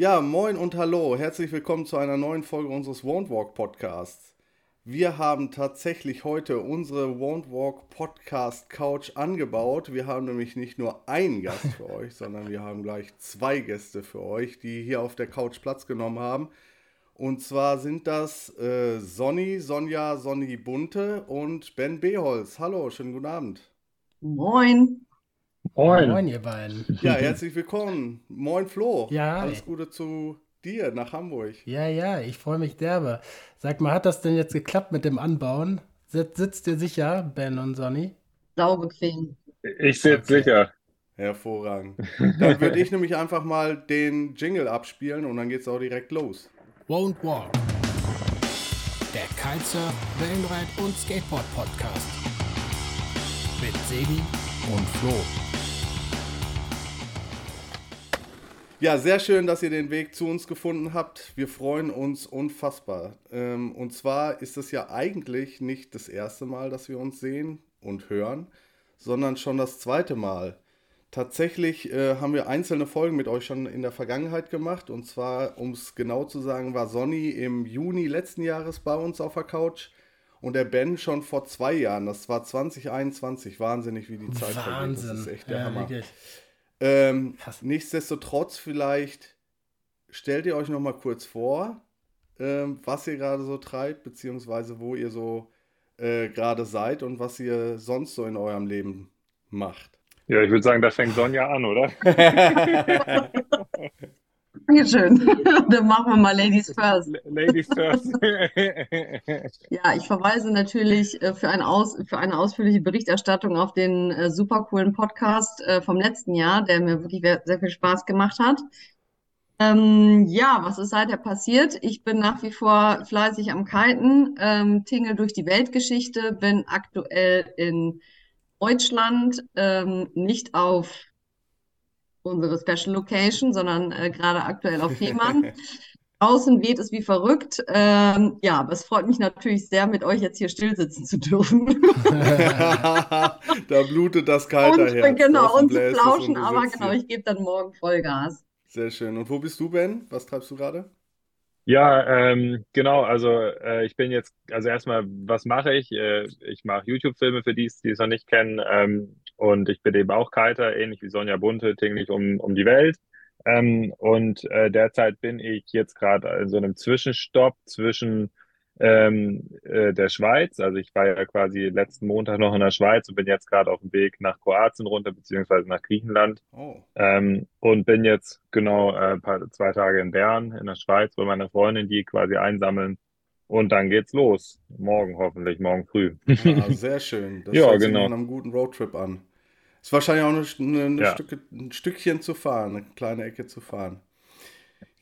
Ja, moin und hallo. Herzlich willkommen zu einer neuen Folge unseres Won't Walk Podcasts. Wir haben tatsächlich heute unsere Won't Walk Podcast Couch angebaut. Wir haben nämlich nicht nur einen Gast für euch, sondern wir haben gleich zwei Gäste für euch, die hier auf der Couch Platz genommen haben. Und zwar sind das äh, Sonny, Sonja, Sonny Bunte und Ben Beholz. Hallo, schönen guten Abend. Moin. Moin. Moin, ihr beiden. Ja, herzlich willkommen. Moin, Flo. Ja, Alles. Gute zu dir nach Hamburg. Ja, ja, ich freue mich derbe. Sag mal, hat das denn jetzt geklappt mit dem Anbauen? Sitzt, sitzt ihr sicher, Ben und Sonny? Saubequem. Ich sitze Okay. sicher. Hervorragend. Dann würde ich nämlich einfach mal den Jingle abspielen und dann geht's auch direkt los. Won't Walk. Der Kitesurf, Wellenreit und Skateboard Podcast. Mit Sebi und Flo. Ja, sehr schön, dass ihr den Weg zu uns gefunden habt. Wir freuen uns unfassbar. Ähm, und zwar ist es ja eigentlich nicht das erste Mal, dass wir uns sehen und hören, sondern schon das zweite Mal. Tatsächlich äh, haben wir einzelne Folgen mit euch schon in der Vergangenheit gemacht. Und zwar, um es genau zu sagen, war Sonny im Juni letzten Jahres bei uns auf der Couch und der Ben schon vor zwei Jahren. Das war 2021. Wahnsinnig, wie die Zeit vergeht. Das Wahnsinn. ist echt der ja, Hammer. wirklich. Ähm, nichtsdestotrotz, vielleicht stellt ihr euch noch mal kurz vor, ähm, was ihr gerade so treibt, beziehungsweise wo ihr so äh, gerade seid und was ihr sonst so in eurem Leben macht. Ja, ich würde sagen, da fängt Sonja an, oder? Dankeschön. Dann machen wir mal Ladies first. Ladies first. Ja, ich verweise natürlich äh, für ein Aus, für eine ausführliche Berichterstattung auf den äh, super coolen Podcast äh, vom letzten Jahr, der mir wirklich sehr viel Spaß gemacht hat. Ähm, ja, was ist seither passiert? Ich bin nach wie vor fleißig am Kiten, ähm, tingle durch die Weltgeschichte, bin aktuell in Deutschland, ähm, nicht auf unsere Special Location, sondern äh, gerade aktuell auf Fehmarn. Draußen weht es wie verrückt. Ähm, ja, aber es freut mich natürlich sehr, mit euch jetzt hier stillsitzen zu dürfen. da blutet das Und Kalterherz. genau, und zu plauschen, und aber genau, ich gebe dann morgen Vollgas. Sehr schön. Und wo bist du, Ben? Was treibst du gerade? Ja, ähm, genau, also äh, ich bin jetzt, also erstmal, was mache ich? Äh, ich mache YouTube-Filme für die, die es noch nicht kennen. Ähm, und ich bin eben auch Kiter, ähnlich wie Sonja Bunte, tingle ich um, um die Welt. Ähm, und äh, derzeit bin ich jetzt gerade in so einem Zwischenstopp zwischen ähm, äh, der Schweiz. Also ich war ja quasi letzten Montag noch in der Schweiz und bin jetzt gerade auf dem Weg nach Kroatien runter, beziehungsweise nach Griechenland. Oh, Ähm, und bin jetzt genau äh, paar, zwei Tage in Bern in der Schweiz bei meiner Freundin, die quasi einsammeln. Und dann geht's los. Morgen hoffentlich, morgen früh. ah, sehr schön. Das Ja, hört sich genau. nach einem guten Roadtrip an. Ist wahrscheinlich auch eine, eine, Ja. Stücke, ein Stückchen zu fahren, eine kleine Ecke zu fahren.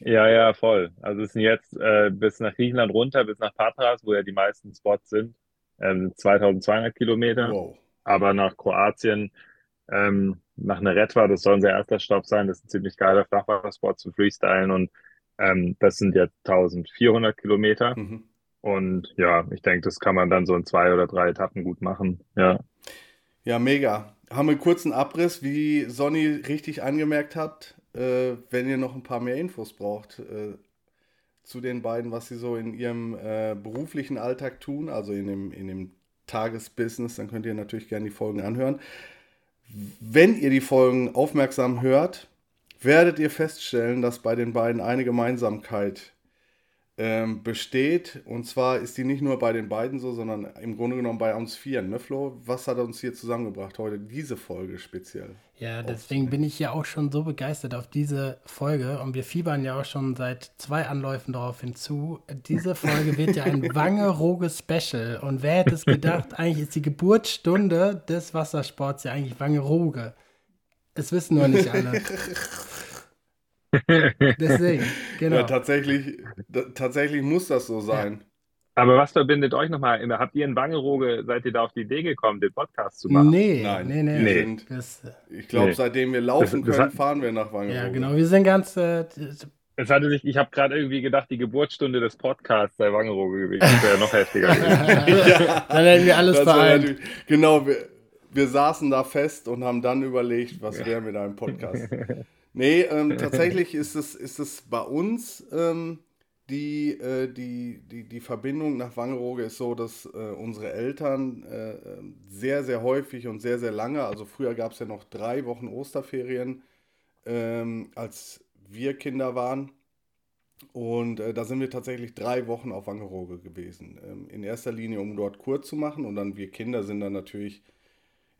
Ja, ja, voll. Also es sind jetzt äh, bis nach Griechenland runter, bis nach Patras, wo ja die meisten Spots sind, ähm, 2200 Kilometer. Wow. Aber nach Kroatien, ähm, nach Neretva, das soll unser erster Stopp sein. Das ist ein ziemlich geiler Flachwasserspot zum Freestylen und ähm, das sind jetzt 1400 Kilometer. Mhm. Und ja, ich denke, das kann man dann so in zwei oder drei Etappen gut machen. Ja. Ja, mega. Haben wir einen kurzen Abriss, wie Sonny richtig angemerkt hat, äh, wenn ihr noch ein paar mehr Infos braucht äh, zu den beiden, was sie so in ihrem äh, beruflichen Alltag tun, also in dem, in dem Tagesbusiness, dann könnt ihr natürlich gerne die Folgen anhören. Wenn ihr die Folgen aufmerksam hört, werdet ihr feststellen, dass bei den beiden eine Gemeinsamkeit ähm, besteht. Und zwar ist die nicht nur bei den beiden so, sondern im Grunde genommen bei uns vieren. Ne, Flo? Was hat uns hier zusammengebracht heute, diese Folge speziell? Ja, deswegen bin ich ja auch schon so begeistert auf diese Folge und wir fiebern ja auch schon seit zwei Anläufen darauf hinzu. Diese Folge wird ja ein Wangerooge-Special und wer hätte es gedacht, eigentlich ist die Geburtsstunde des Wassersports ja eigentlich Wangerooge. Es wissen nur nicht alle. Deswegen, genau. Ja, tatsächlich, tatsächlich muss das so sein. Aber was verbindet euch nochmal? Habt ihr in Wangerooge, seid ihr da auf die Idee gekommen, den Podcast zu machen? Nee, Nein, nee, nee. sind, Das, ich glaube, Nee. seitdem wir laufen Das- das können, hat- fahren wir nach Wangerooge. ja, genau. Wir sind ganz. Äh, Es hatte sich, ich habe gerade irgendwie gedacht, die Geburtsstunde des Podcasts sei Wangerooge gewesen. Das wäre noch heftiger gewesen. ja, Dann hätten wir alles vereint. Genau, wir, wir saßen da fest und haben dann überlegt, was wäre mit einem Podcast. Nee, ähm, tatsächlich ist es, ist es bei uns ähm, die, äh, die, die, die Verbindung nach Wangerooge ist so, dass äh, unsere Eltern äh, sehr, sehr häufig und sehr, sehr lange, also früher gab es ja noch drei Wochen Osterferien, ähm, als wir Kinder waren. Und äh, da sind wir tatsächlich drei Wochen auf Wangerooge gewesen. Ähm, in erster Linie, um dort kurz zu machen. Und dann wir Kinder sind dann natürlich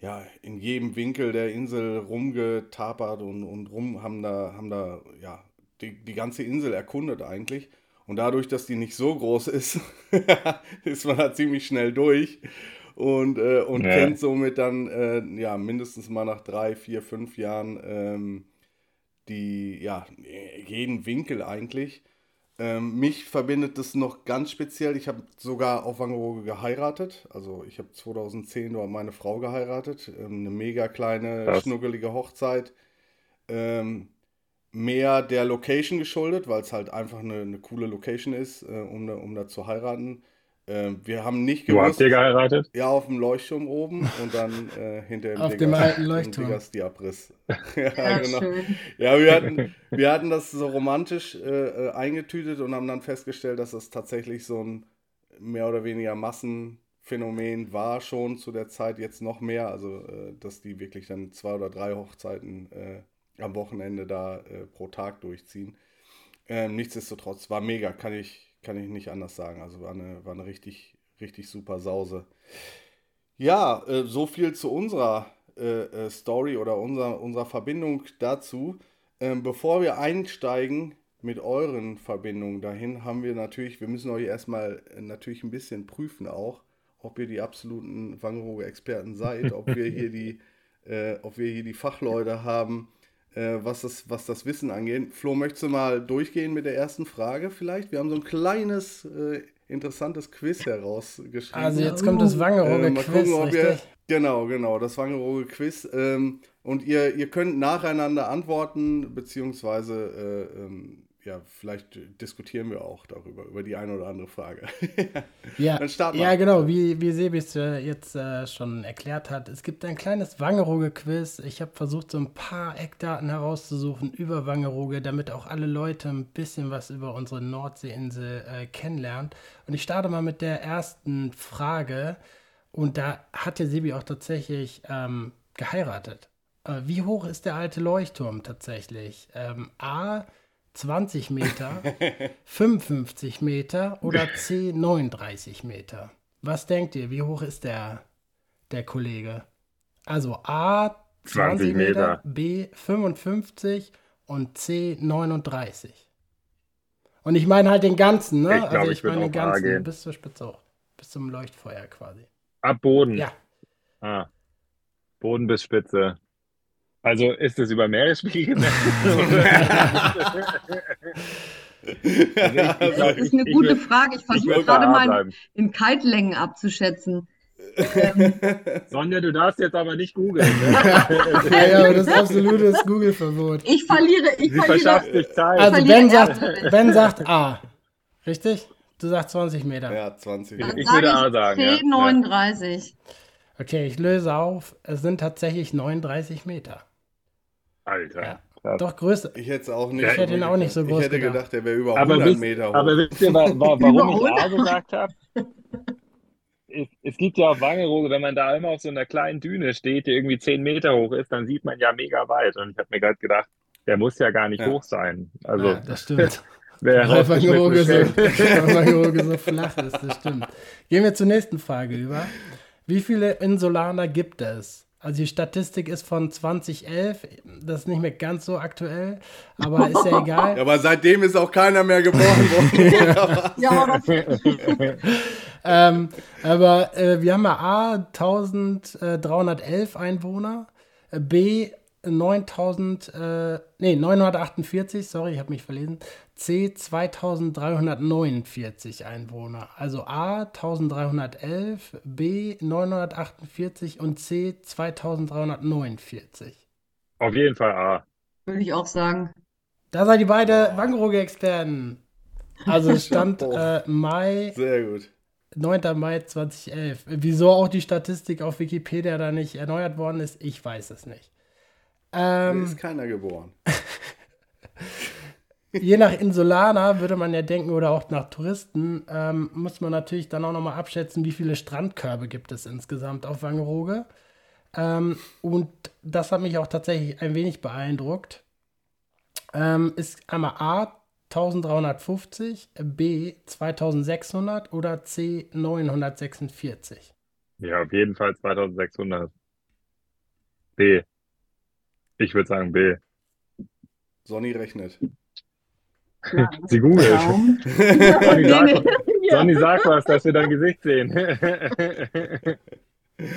ja, in jedem Winkel der Insel rumgetapert und, und rum, haben da, haben da ja, die, die ganze Insel erkundet eigentlich. Und dadurch, dass die nicht so groß ist, ist man da ziemlich schnell durch und, äh, und ja. kennt somit dann äh, ja mindestens mal nach drei, vier, fünf Jahren ähm, die, ja, jeden Winkel eigentlich. Ähm, mich verbindet das noch ganz speziell. Ich habe sogar auf Wangerooge geheiratet. Also ich habe 2010 dort meine Frau geheiratet. Ähm, eine mega kleine, Krass. schnuggelige Hochzeit. Ähm, mehr der Location geschuldet, weil es halt einfach eine, eine coole Location ist, äh, um, um da zu heiraten. Ähm, wir haben nicht gewusst. Wo habt ihr geheiratet? Ja, auf dem Leuchtturm oben und dann äh, hinter dem Auf Diggers, dem alten Leuchtturm. Diggers die Abriss. ja, ja, genau. Schön. Ja, wir hatten, wir hatten das so romantisch äh, äh, eingetütet und haben dann festgestellt, dass das tatsächlich so ein mehr oder weniger Massenphänomen war schon zu der Zeit, jetzt noch mehr. Also, äh, dass die wirklich dann zwei oder drei Hochzeiten äh, am Wochenende da äh, pro Tag durchziehen. Ähm, nichtsdestotrotz war mega, kann ich kann ich nicht anders sagen. Also war eine, war eine richtig, richtig super Sause. Ja, äh, so viel zu unserer äh, äh, Story oder unserer, unserer Verbindung dazu. Ähm, bevor wir einsteigen mit euren Verbindungen dahin, haben wir natürlich, wir müssen euch erstmal äh, natürlich ein bisschen prüfen auch, ob ihr die absoluten Wangerooge-Experten seid, ob wir hier die, äh, ob wir hier die Fachleute haben, äh, was, das, was das Wissen angeht. Flo, möchtest du mal durchgehen mit der ersten Frage vielleicht? Wir haben so ein kleines, äh, interessantes Quiz herausgeschrieben. Also jetzt kommt das Wangerooge-Quiz, äh, Genau, genau, das Wangerooge-Quiz. Ähm, und ihr, ihr könnt nacheinander antworten, beziehungsweise äh, ähm, ja, vielleicht diskutieren wir auch darüber, über die eine oder andere Frage. ja, Dann starten wir. Ja, genau, wie, wie Sebi es äh, jetzt äh, schon erklärt hat. Es gibt ein kleines Wangerooge-Quiz. Ich habe versucht, so ein paar Eckdaten herauszusuchen über Wangerooge, damit auch alle Leute ein bisschen was über unsere Nordseeinsel äh, kennenlernen. Und ich starte mal mit der ersten Frage. Und da hat der Sebi auch tatsächlich ähm, geheiratet. Äh, wie hoch ist der alte Leuchtturm tatsächlich? Ähm, A 20 Meter, 55 Meter oder C 39 Meter? Was denkt ihr? Wie hoch ist der, der Kollege? Also A 20 Meter, Meter, B 55 und C 39. Und ich meine halt den ganzen, ne? Ich glaub, also ich, ich meine den ganzen, bis zur Spitze hoch. Bis zum Leuchtfeuer quasi. Ab Boden. Ja. Ah. Boden bis Spitze. Also ist es über Meeresspiegel gemessen? also das ist eine gute Frage. Ich versuche gerade mal in, in Kaltlängen abzuschätzen. Sonja, du darfst jetzt aber nicht googeln. Ne? ja, ja, aber das ist absolutes Google-Verbot. Ich verliere, ich Sie verliere. Dich Zeit. Also Ben sagt, ben sagt A. Richtig? Du sagst 20 Meter. Ja, 20 Meter. Ich, ich würde A sagen. 10, ja. 39. Okay, ich löse auf. Es sind tatsächlich 39 Meter. Alter. Ja. Doch größer. Ich hätte es auch nicht. Ich hätte ihn auch nicht so groß Ich hätte gedacht, der wäre über 100 wisst, Meter hoch. Aber wisst ihr, warum ich A gesagt habe? Es, es, gibt ja auf Wangerooge, wenn man da immer auf so einer kleinen Düne steht, die irgendwie 10 Meter hoch ist, dann sieht man ja mega weit. Und ich habe mir gerade gedacht, der muss ja gar nicht ja. hoch sein. Also, ja, das stimmt. Wer weil Wangerooge so, so flach ist, das stimmt. Gehen wir zur nächsten Frage über. Wie viele Insulaner gibt es? Also die Statistik ist von 2011, das ist nicht mehr ganz so aktuell, aber ist ja egal. Ja, aber seitdem ist auch keiner mehr geboren worden. ja, ähm, aber äh, wir haben ja A 1311 Einwohner, B 9000, äh, nee, 948, sorry, ich habe mich verlesen. C 2349 Einwohner. Also A 1311, B 948 und C 2349. Auf jeden Fall A. Würde ich auch sagen. Da seid ihr beide Wangerooge-Experten. Also es stand äh, Mai. Sehr gut. 9. Mai 2011. Wieso auch die Statistik auf Wikipedia da nicht erneuert worden ist, ich weiß es nicht. Ähm, ist keiner geboren. je nach Insulaner würde man ja denken, oder auch nach Touristen, ähm, muss man natürlich dann auch nochmal abschätzen, wie viele Strandkörbe gibt es insgesamt auf Wangerooge. Ähm, und das hat mich auch tatsächlich ein wenig beeindruckt. Ähm, ist einmal A 1350, B 2600 oder C 946? Ja, auf jeden Fall 2600. B. Ich würde sagen B. Sonny rechnet. Ja, Sie googelt. Sonny, Nee, sag, nee. Ja. Sonny, sag was, dass wir dein Gesicht sehen.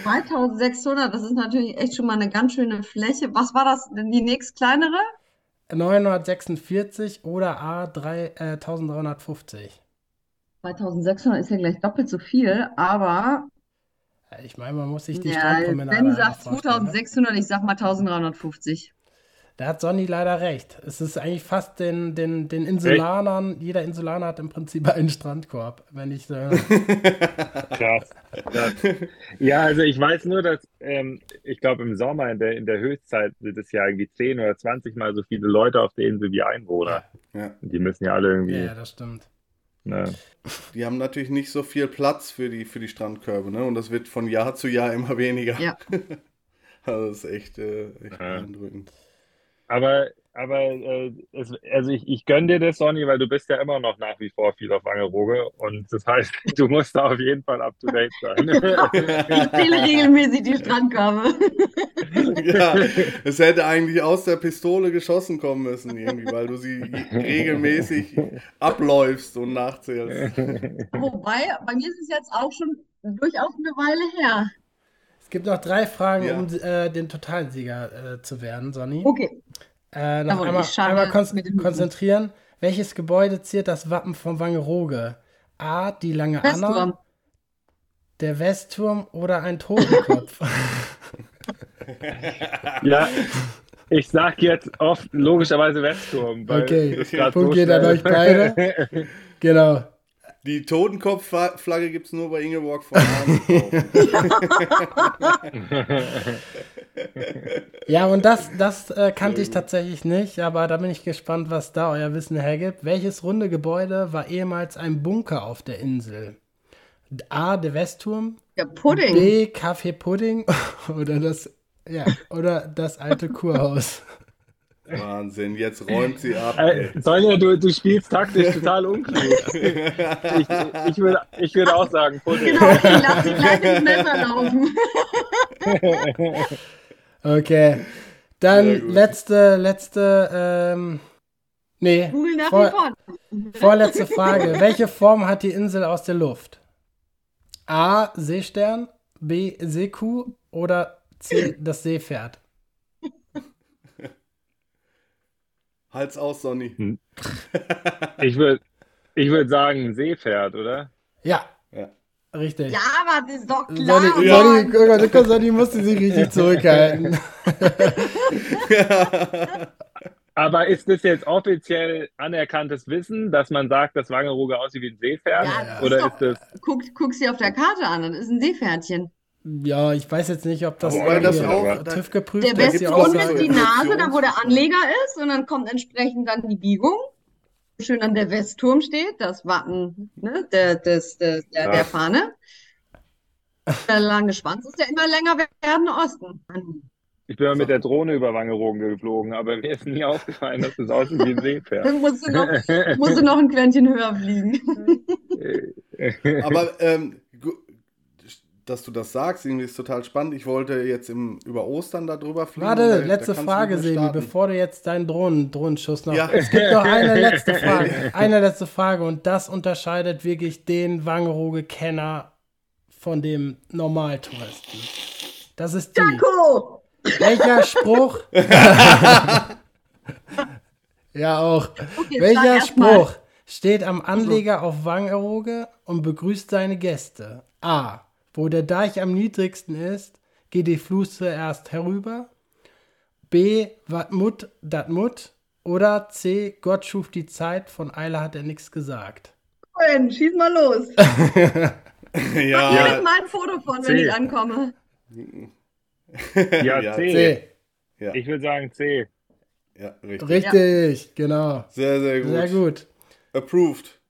2600, das ist natürlich echt schon mal eine ganz schöne Fläche. Was war das denn die nächst kleinere? 946 oder A 3, äh, 1350? 2600 ist ja gleich doppelt so viel, aber Ich meine, man muss sich die ja, Strandpromenade Ben sagt vorstellen, ne? 2600, ich sag mal 1350. Da hat Sonny leider recht. Es ist eigentlich fast den, den, den Insulanern, jeder Insulaner hat im Prinzip einen Strandkorb, wenn ich so. Krass. Krass. Ja, also ich weiß nur, dass ähm, ich glaube im Sommer in der, in der Höchstzeit sind es ja irgendwie 10 oder 20 Mal so viele Leute auf der Insel wie Einwohner. Ja. Die müssen ja alle irgendwie. Ja, das stimmt. Ne. Die haben natürlich nicht so viel Platz für die, für die Strandkörbe, ne? Und das wird von Jahr zu Jahr immer weniger. Ja. Also das ist echt, äh, echt Ja. beeindruckend. Aber, aber äh, es, also ich, ich gönne dir das, Sonny, weil du bist ja immer noch nach wie vor viel auf Wangerooge und das heißt, du musst da auf jeden Fall up to date sein. Ich zähle regelmäßig die Strandkörbe. ja, es hätte eigentlich aus der Pistole geschossen kommen müssen, irgendwie, weil du sie regelmäßig abläufst und nachzählst. Wobei, bei mir ist es jetzt auch schon durchaus eine Weile her. Es gibt noch drei Fragen, Ja. um äh, den Totalsieger äh, zu werden, Sonny. Okay. Äh, noch einmal, einmal kon konzentrieren. Welches Gebäude ziert das Wappen von Wangerooge? A. Die lange Anna, Westturm. der Westturm oder ein Totenkopf? Ja, ich sag jetzt oft logischerweise Westturm. Weil Okay, Punkt so geht an euch beide. genau. Die Totenkopfflagge gibt es nur bei Ingeborg von Arnim. Ja, und das, das äh, kannte ich tatsächlich nicht, aber da bin ich gespannt, was da euer Wissen hergibt. Welches runde Gebäude war ehemals ein Bunker auf der Insel? A, der Westturm, Der Pudding. B, Café Pudding oder das, ja, oder das alte Kurhaus. Wahnsinn, jetzt räumt sie ab. Äh, Ey. Sonja, du, du spielst taktisch total unklug. Ich, ich, würde, ich würde auch sagen, Pudding. Genau, ich lasse sie gleich ins Messer laufen. Okay. Dann letzte, letzte, ähm, nee, vor, vorletzte Frage. Welche Form hat die Insel aus der Luft? A, Seestern, B, Seekuh oder C, das Seepferd? Halt's aus, Sonny. Ich würde ich würd sagen, Seepferd, oder? Ja. Richtig. Ja, aber das ist doch klar. Sonny, Ja. Sonny, guck mal, Sonny musste sich richtig zurückhalten. Aber ist das jetzt offiziell anerkanntes Wissen, dass man sagt, dass Wangerooge aussieht wie ein Seepferd? Ja, Oder ist ist das. Guck, guck sie auf der Karte an, das ist ein Seepferdchen. Ja, ich weiß jetzt nicht, ob das Wobei das auch- TÜV geprüft Der ist, Westturm auch Aussage. ist die Nase, da wo der Anleger ist, und dann kommt entsprechend dann die Biegung. Schön an der Westturm steht, das Wappen ne, der, des, des, der, Ja. der Fahne. Der lange Schwanz ist der immer länger werdende Osten. Ich bin mal mit der Drohne über Wangerooge geflogen, aber mir ist nie aufgefallen, dass das aussieht wie ein Seepferd. Dann musst du noch, musst du noch ein Quäntchen höher fliegen. Aber ähm, dass du das sagst, irgendwie ist total spannend. Ich wollte jetzt im, über Ostern da drüber fliegen. Warte, Da- da letzte du Frage, Sebi, bevor du jetzt deinen Drohnen, Drohnenschuss noch. Ja. Es gibt noch eine letzte Frage. Eine letzte Frage und das unterscheidet wirklich den Wangerooge-Kenner von dem Normaltouristen. Das ist die. Cool. Welcher Spruch? ja, auch. Okay, Welcher. Spruch steht am Anleger auf Wangerooge und begrüßt seine Gäste? A. Wo der Deich am niedrigsten ist, geht die Fluss zuerst herüber. B. Wat Mut, dat Mut. Oder C. Gott schuf die Zeit, von Eile hat er nichts gesagt. Cool, schieß mal los. ja, Ja. Ich mal ein Foto von, wenn C. ich ankomme. Ja, Ja, C. C. ja. Ich würde sagen C. Ja, richtig. Richtig, genau. Sehr, sehr gut. Sehr gut. Approved.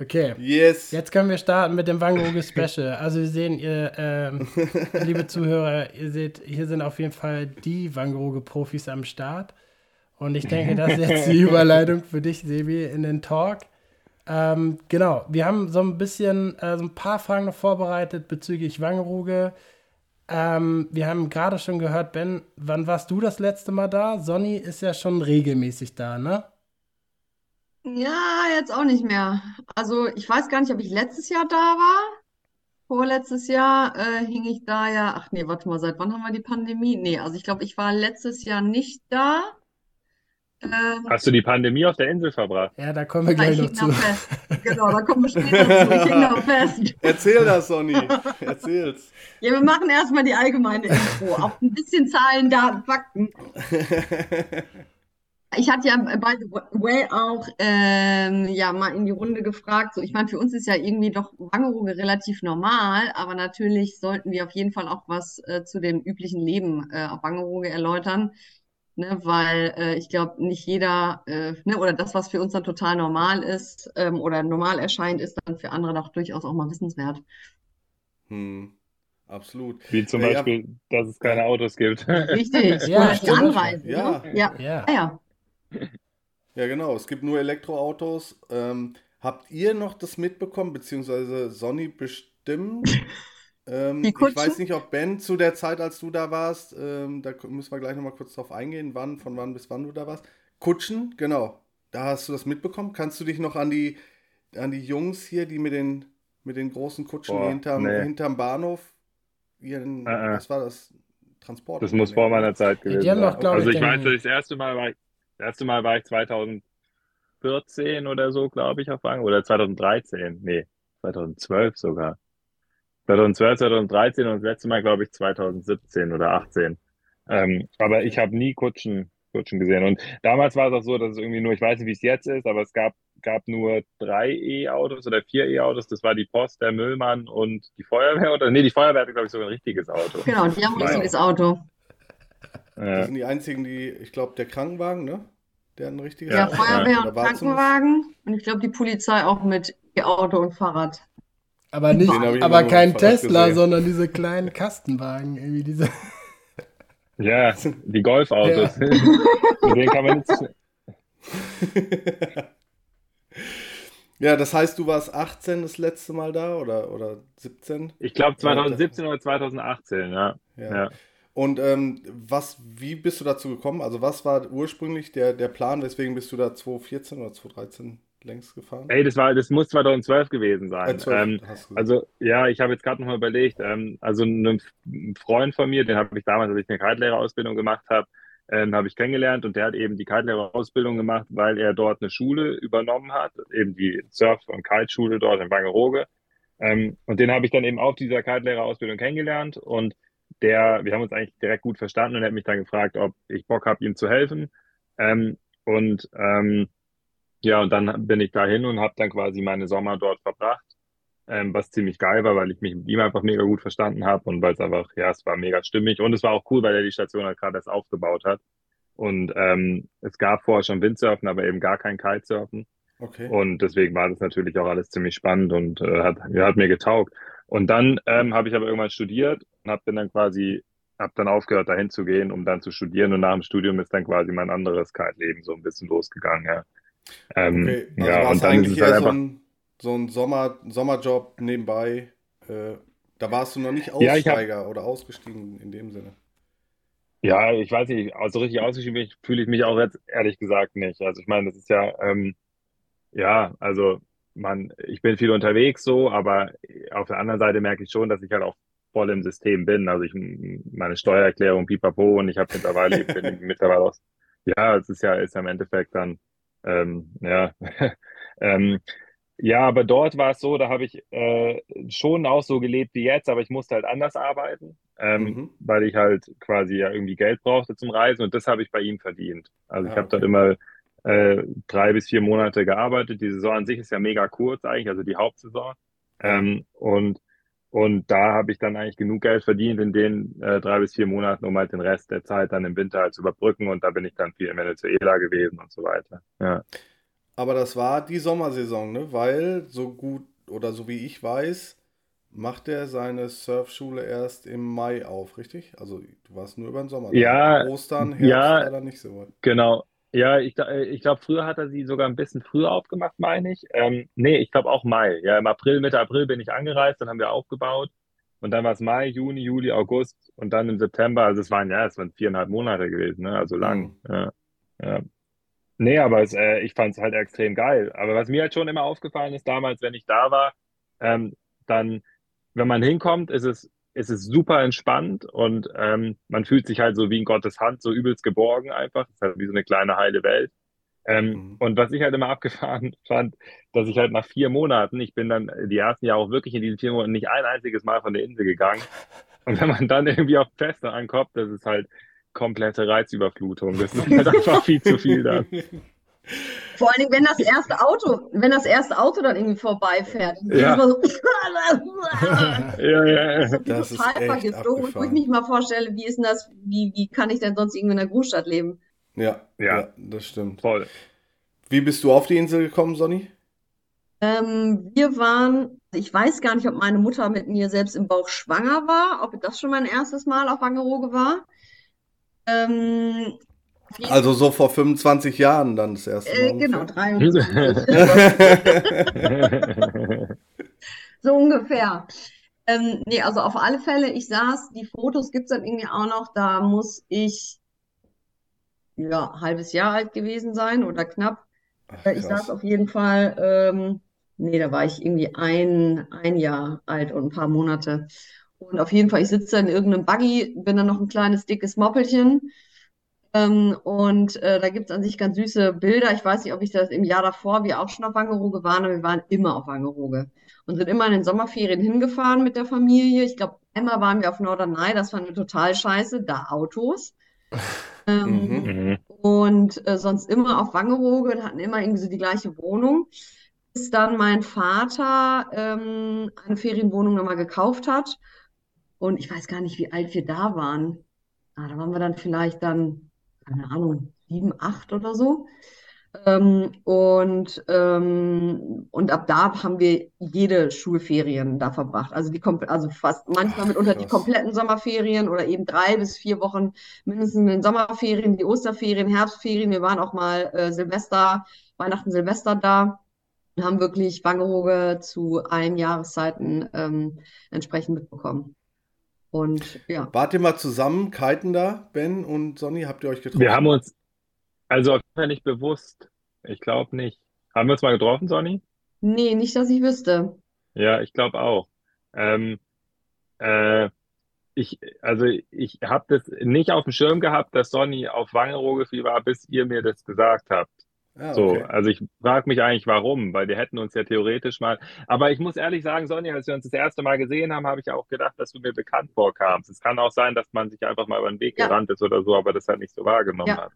Okay. Yes. Jetzt können wir starten mit dem Wangerooge Special. Also wir sehen, ihr, ähm, liebe Zuhörer, ihr seht, hier sind auf jeden Fall die Wangerooge Profis am Start. Und ich denke, das ist jetzt die Überleitung für dich, Sebi, in den Talk. Ähm, genau, wir haben so ein bisschen, äh, so ein paar Fragen noch vorbereitet bezüglich Wangerooge. Ähm, wir haben gerade schon gehört, Ben, wann warst du das letzte Mal da? Sonny ist ja schon regelmäßig da, ne? Ja, jetzt auch nicht mehr. Also ich weiß gar nicht, ob ich letztes Jahr da war. Vorletztes Jahr äh, hing ich da ja. Ach nee, warte mal, seit wann haben wir die Pandemie? Nee, also ich glaube, ich war letztes Jahr nicht da. Ähm, Hast du die Pandemie auf der Insel verbracht? Ja, da kommen wir gleich noch zu. Genau, da kommen wir später zu. Ich hing noch fest. Erzähl das, Sonny. Erzähl's. Ja, wir machen erstmal die allgemeine Info. Auf ein bisschen Zahlen, Daten, Fakten. Ich hatte ja by the way auch ähm, ja mal in die Runde gefragt. So, ich meine, für uns ist ja irgendwie doch Wangerooge relativ normal, aber natürlich sollten wir auf jeden Fall auch was äh, zu dem üblichen Leben äh, auf Wangerooge erläutern ne, weil äh, ich glaube, nicht jeder, äh, ne, oder das, was für uns dann total normal ist ähm, oder normal erscheint, ist dann für andere doch durchaus auch mal wissenswert. Hm. Absolut. Wie zum ja, Beispiel, ja. dass es keine Autos gibt. Richtig, ja. Ja. Ne? Ja. Ja. ja. ja, genau. Es gibt nur Elektroautos. Ähm, habt ihr noch das mitbekommen, beziehungsweise Sonny bestimmt? Ähm, ich weiß nicht, ob Ben zu der Zeit, als du da warst, ähm, da müssen wir gleich nochmal kurz drauf eingehen, wann, von wann bis wann du da warst. Kutschen, genau. Da hast du das mitbekommen. Kannst du dich noch an die, an die Jungs hier, die mit den, mit den großen Kutschen Boah, hinterm, nee. hinterm Bahnhof, ihren, uh -uh. was war das? Transport. Das muss vor meiner Zeit gewesen sein. Also ich weiß, das erste Mal war ich, das erste Mal war ich 2014 oder so, glaube ich, auf Wagen. Oder 2013. Nee, 2012 sogar. 2012, 2013 und das letzte Mal, glaube ich, 2017 oder 18. Ähm, aber ich habe nie Kutschen, Kutschen gesehen. Und damals war es auch so, dass es irgendwie nur, ich weiß nicht, wie es jetzt ist, aber es gab, gab nur drei E-Autos oder vier E-Autos. Das war die Post, der Müllmann und die Feuerwehr. Oder nee, die Feuerwehr hatte, glaube ich, sogar ein richtiges Auto. Genau, die haben ein richtiges Auto. Das sind die einzigen, die, ich glaube, der Krankenwagen, ne? Der hat ein richtiges ja, Auto. Ja, Feuerwehr und Krankenwagen. Und ich glaube, die Polizei auch mit E-Auto und Fahrrad. Aber nicht, aber kein Tesla, gesehen. sondern diese kleinen Kastenwagen, irgendwie diese. Ja, die Golfautos. Ja. den kann man nicht. Ja, das heißt, du warst 18 das letzte Mal da oder, oder 17? Ich glaube 2017 oder 2018, ja. ja. ja. Und ähm, was, wie bist du dazu gekommen? Also was war ursprünglich der, der Plan, weswegen bist du da 2014 oder 2013 längst gefahren? Ey, das war, das muss 2012 gewesen sein. 12, ähm, also ja, ich habe jetzt gerade noch mal überlegt. Ähm, also ein Freund von mir, den habe ich damals, als ich eine Kitelehrerausbildung gemacht habe, ähm, habe ich kennengelernt und der hat eben die Kitelehrerausbildung gemacht, weil er dort eine Schule übernommen hat, eben die Surf- und Kiteschule dort in Wangerooge. Ähm, und den habe ich dann eben auf dieser Kitelehrerausbildung kennengelernt und der, wir haben uns eigentlich direkt gut verstanden und er hat mich dann gefragt, ob ich Bock habe, ihm zu helfen. Ähm, und ähm, ja, und dann bin ich dahin und habe dann quasi meine Sommer dort verbracht, ähm, was ziemlich geil war, weil ich mich mit ihm einfach mega gut verstanden habe und weil es einfach, ja, es war mega stimmig und es war auch cool, weil er die Station halt gerade erst aufgebaut hat. Und ähm, es gab vorher schon Windsurfen, aber eben gar kein Kitesurfen. Okay. Und deswegen war das natürlich auch alles ziemlich spannend und äh, hat, hat mir getaugt. Und dann ähm, habe ich aber irgendwann studiert und habe dann quasi, habe dann aufgehört, dahin zu gehen, um dann zu studieren. Und nach dem Studium ist dann quasi mein anderes Kite-Leben so ein bisschen losgegangen. Ja. Ähm, okay, also ja, und dann eigentlich ist es halt einfach... so ein, so ein Sommer, Sommerjob nebenbei. Äh, da warst du noch nicht Aussteiger ja, hab... oder ausgestiegen in dem Sinne. Ja, ich weiß nicht, also richtig ausgestiegen fühle ich mich auch jetzt ehrlich gesagt nicht. Also ich meine, das ist ja, ähm, ja, also man, ich bin viel unterwegs so, aber auf der anderen Seite merke ich schon, dass ich halt auch voll im System bin. Also ich meine Steuererklärung, pipapo und ich habe mittlerweile, bin mittlerweile auch, ja, es ist ja, ist ja im Endeffekt dann ähm, ja. ähm, ja, aber dort war es so, da habe ich äh, schon auch so gelebt wie jetzt, aber ich musste halt anders arbeiten, ähm, mhm. weil ich halt quasi ja irgendwie Geld brauchte zum Reisen und das habe ich bei ihm verdient. Also ah, ich habe okay. dort immer äh, drei bis vier Monate gearbeitet. Die Saison an sich ist ja mega kurz eigentlich, also die Hauptsaison. Ähm, und Und da habe ich dann eigentlich genug Geld verdient in den äh, drei bis vier Monaten, um halt den Rest der Zeit dann im Winter halt zu überbrücken. Und da bin ich dann viel in Venezuela gewesen und so weiter. Ja. Aber das war die Sommersaison, ne? Weil so gut oder so wie ich weiß, macht er seine Surfschule erst im Mai auf, richtig? Also du warst nur über den Sommer. Ja, Ostern, Herbst ja, da nicht so weit. genau. Ja, ich, ich glaube, früher hat er sie sogar ein bisschen früher aufgemacht, meine ich. Ähm, nee, ich glaube auch Mai. Ja, im April, Mitte April bin ich angereist, dann haben wir aufgebaut. Und dann war es Mai, Juni, Juli, August und dann im September. Also es waren ja, es waren viereinhalb Monate gewesen, ne? Also lang. Mhm. Ja, ja. Nee, aber es, äh, ich fand es halt extrem geil. Aber was mir halt schon immer aufgefallen ist damals, wenn ich da war, ähm, dann, wenn man hinkommt, ist es, ist es super entspannt und ähm, man fühlt sich halt so wie in Gottes Hand, so übelst geborgen einfach. Es ist halt wie so eine kleine heile Welt. Ähm, Mhm. und was ich halt immer abgefahren fand, dass ich halt nach vier Monaten, ich bin dann die ersten Jahre auch wirklich in diesen vier Monaten nicht ein einziges Mal von der Insel gegangen. Und wenn man dann irgendwie auf Feste ankommt, das ist halt komplette Reizüberflutung. Das ist halt einfach viel zu viel dann. Vor allen Dingen, wenn das erste Auto, wenn das erste Auto dann irgendwie vorbeifährt. dann Ja. so, Ja, ja, ja. Das ist total vergiftet. Wo ich mich mal vorstelle, wie ist denn das, wie, wie kann ich denn sonst irgendwie in der Großstadt leben? Ja, Ja. ja, das stimmt. Voll. Wie bist du auf die Insel gekommen, Sonny? Ähm, wir waren, ich weiß gar nicht, ob meine Mutter mit mir selbst im Bauch schwanger war, ob das schon mein erstes Mal auf Wangerooge war. Ähm, Also so vor 25 Jahren dann das erste Mal äh, genau, ungefähr. 23. So ungefähr. Ähm, nee, also auf alle Fälle, ich saß, die Fotos gibt es dann irgendwie auch noch, da muss ich ja, ein halbes Jahr alt gewesen sein oder knapp. Ach, Äh, Ich saß auf jeden Fall, ähm, nee, da war ich irgendwie ein, ein Jahr alt und ein paar Monate. Und auf jeden Fall, ich sitze in irgendeinem Buggy, bin dann noch ein kleines, dickes Moppelchen. Ähm, und äh, da gibt es an sich ganz süße Bilder. Ich weiß nicht, ob ich das im Jahr davor, wir auch schon auf Wangerooge waren, aber wir waren immer auf Wangerooge und sind immer in den Sommerferien hingefahren mit der Familie. Ich glaube, einmal waren wir auf Norderney, das fanden wir total scheiße, da Autos. Ähm, Mhm. Mhm. und äh, sonst immer auf Wangerooge und hatten immer irgendwie so die gleiche Wohnung, bis dann mein Vater ähm, eine Ferienwohnung nochmal gekauft hat. Und ich weiß gar nicht, wie alt wir da waren. Ah, da waren wir dann vielleicht dann, keine Ahnung, sieben, acht oder so. Ähm, und, ähm, und ab da haben wir jede Schulferien da verbracht. Also die also fast manchmal mitunter die kompletten Sommerferien oder eben drei bis vier Wochen mindestens in den Sommerferien, die Osterferien, Herbstferien. Wir waren auch mal äh, Silvester, Weihnachten, Silvester da und haben wirklich Wangerooge zu allen Jahreszeiten ähm, entsprechend mitbekommen. Und ja, Wart ihr mal zusammen kiten da, Ben und Sonny? Habt ihr euch getroffen? Wir haben uns, also auf jeden Fall nicht bewusst. Ich glaube nicht. Haben wir uns mal getroffen, Sonny? nee, nicht, dass ich wüsste. Ja, ich glaube auch. Ähm, äh, ich, also ich habe das nicht auf dem Schirm gehabt, dass Sonny auf Wangerooge war, bis ihr mir das gesagt habt. Ah, So, okay. also ich frage mich eigentlich, warum, weil wir hätten uns ja theoretisch mal. Aber ich muss ehrlich sagen, Sonja, als wir uns das erste Mal gesehen haben, habe ich auch gedacht, dass du mir bekannt vorkamst. Es kann auch sein, dass man sich einfach mal über den Weg Ja. gerannt ist oder so, aber das halt nicht so wahrgenommen Ja. hat.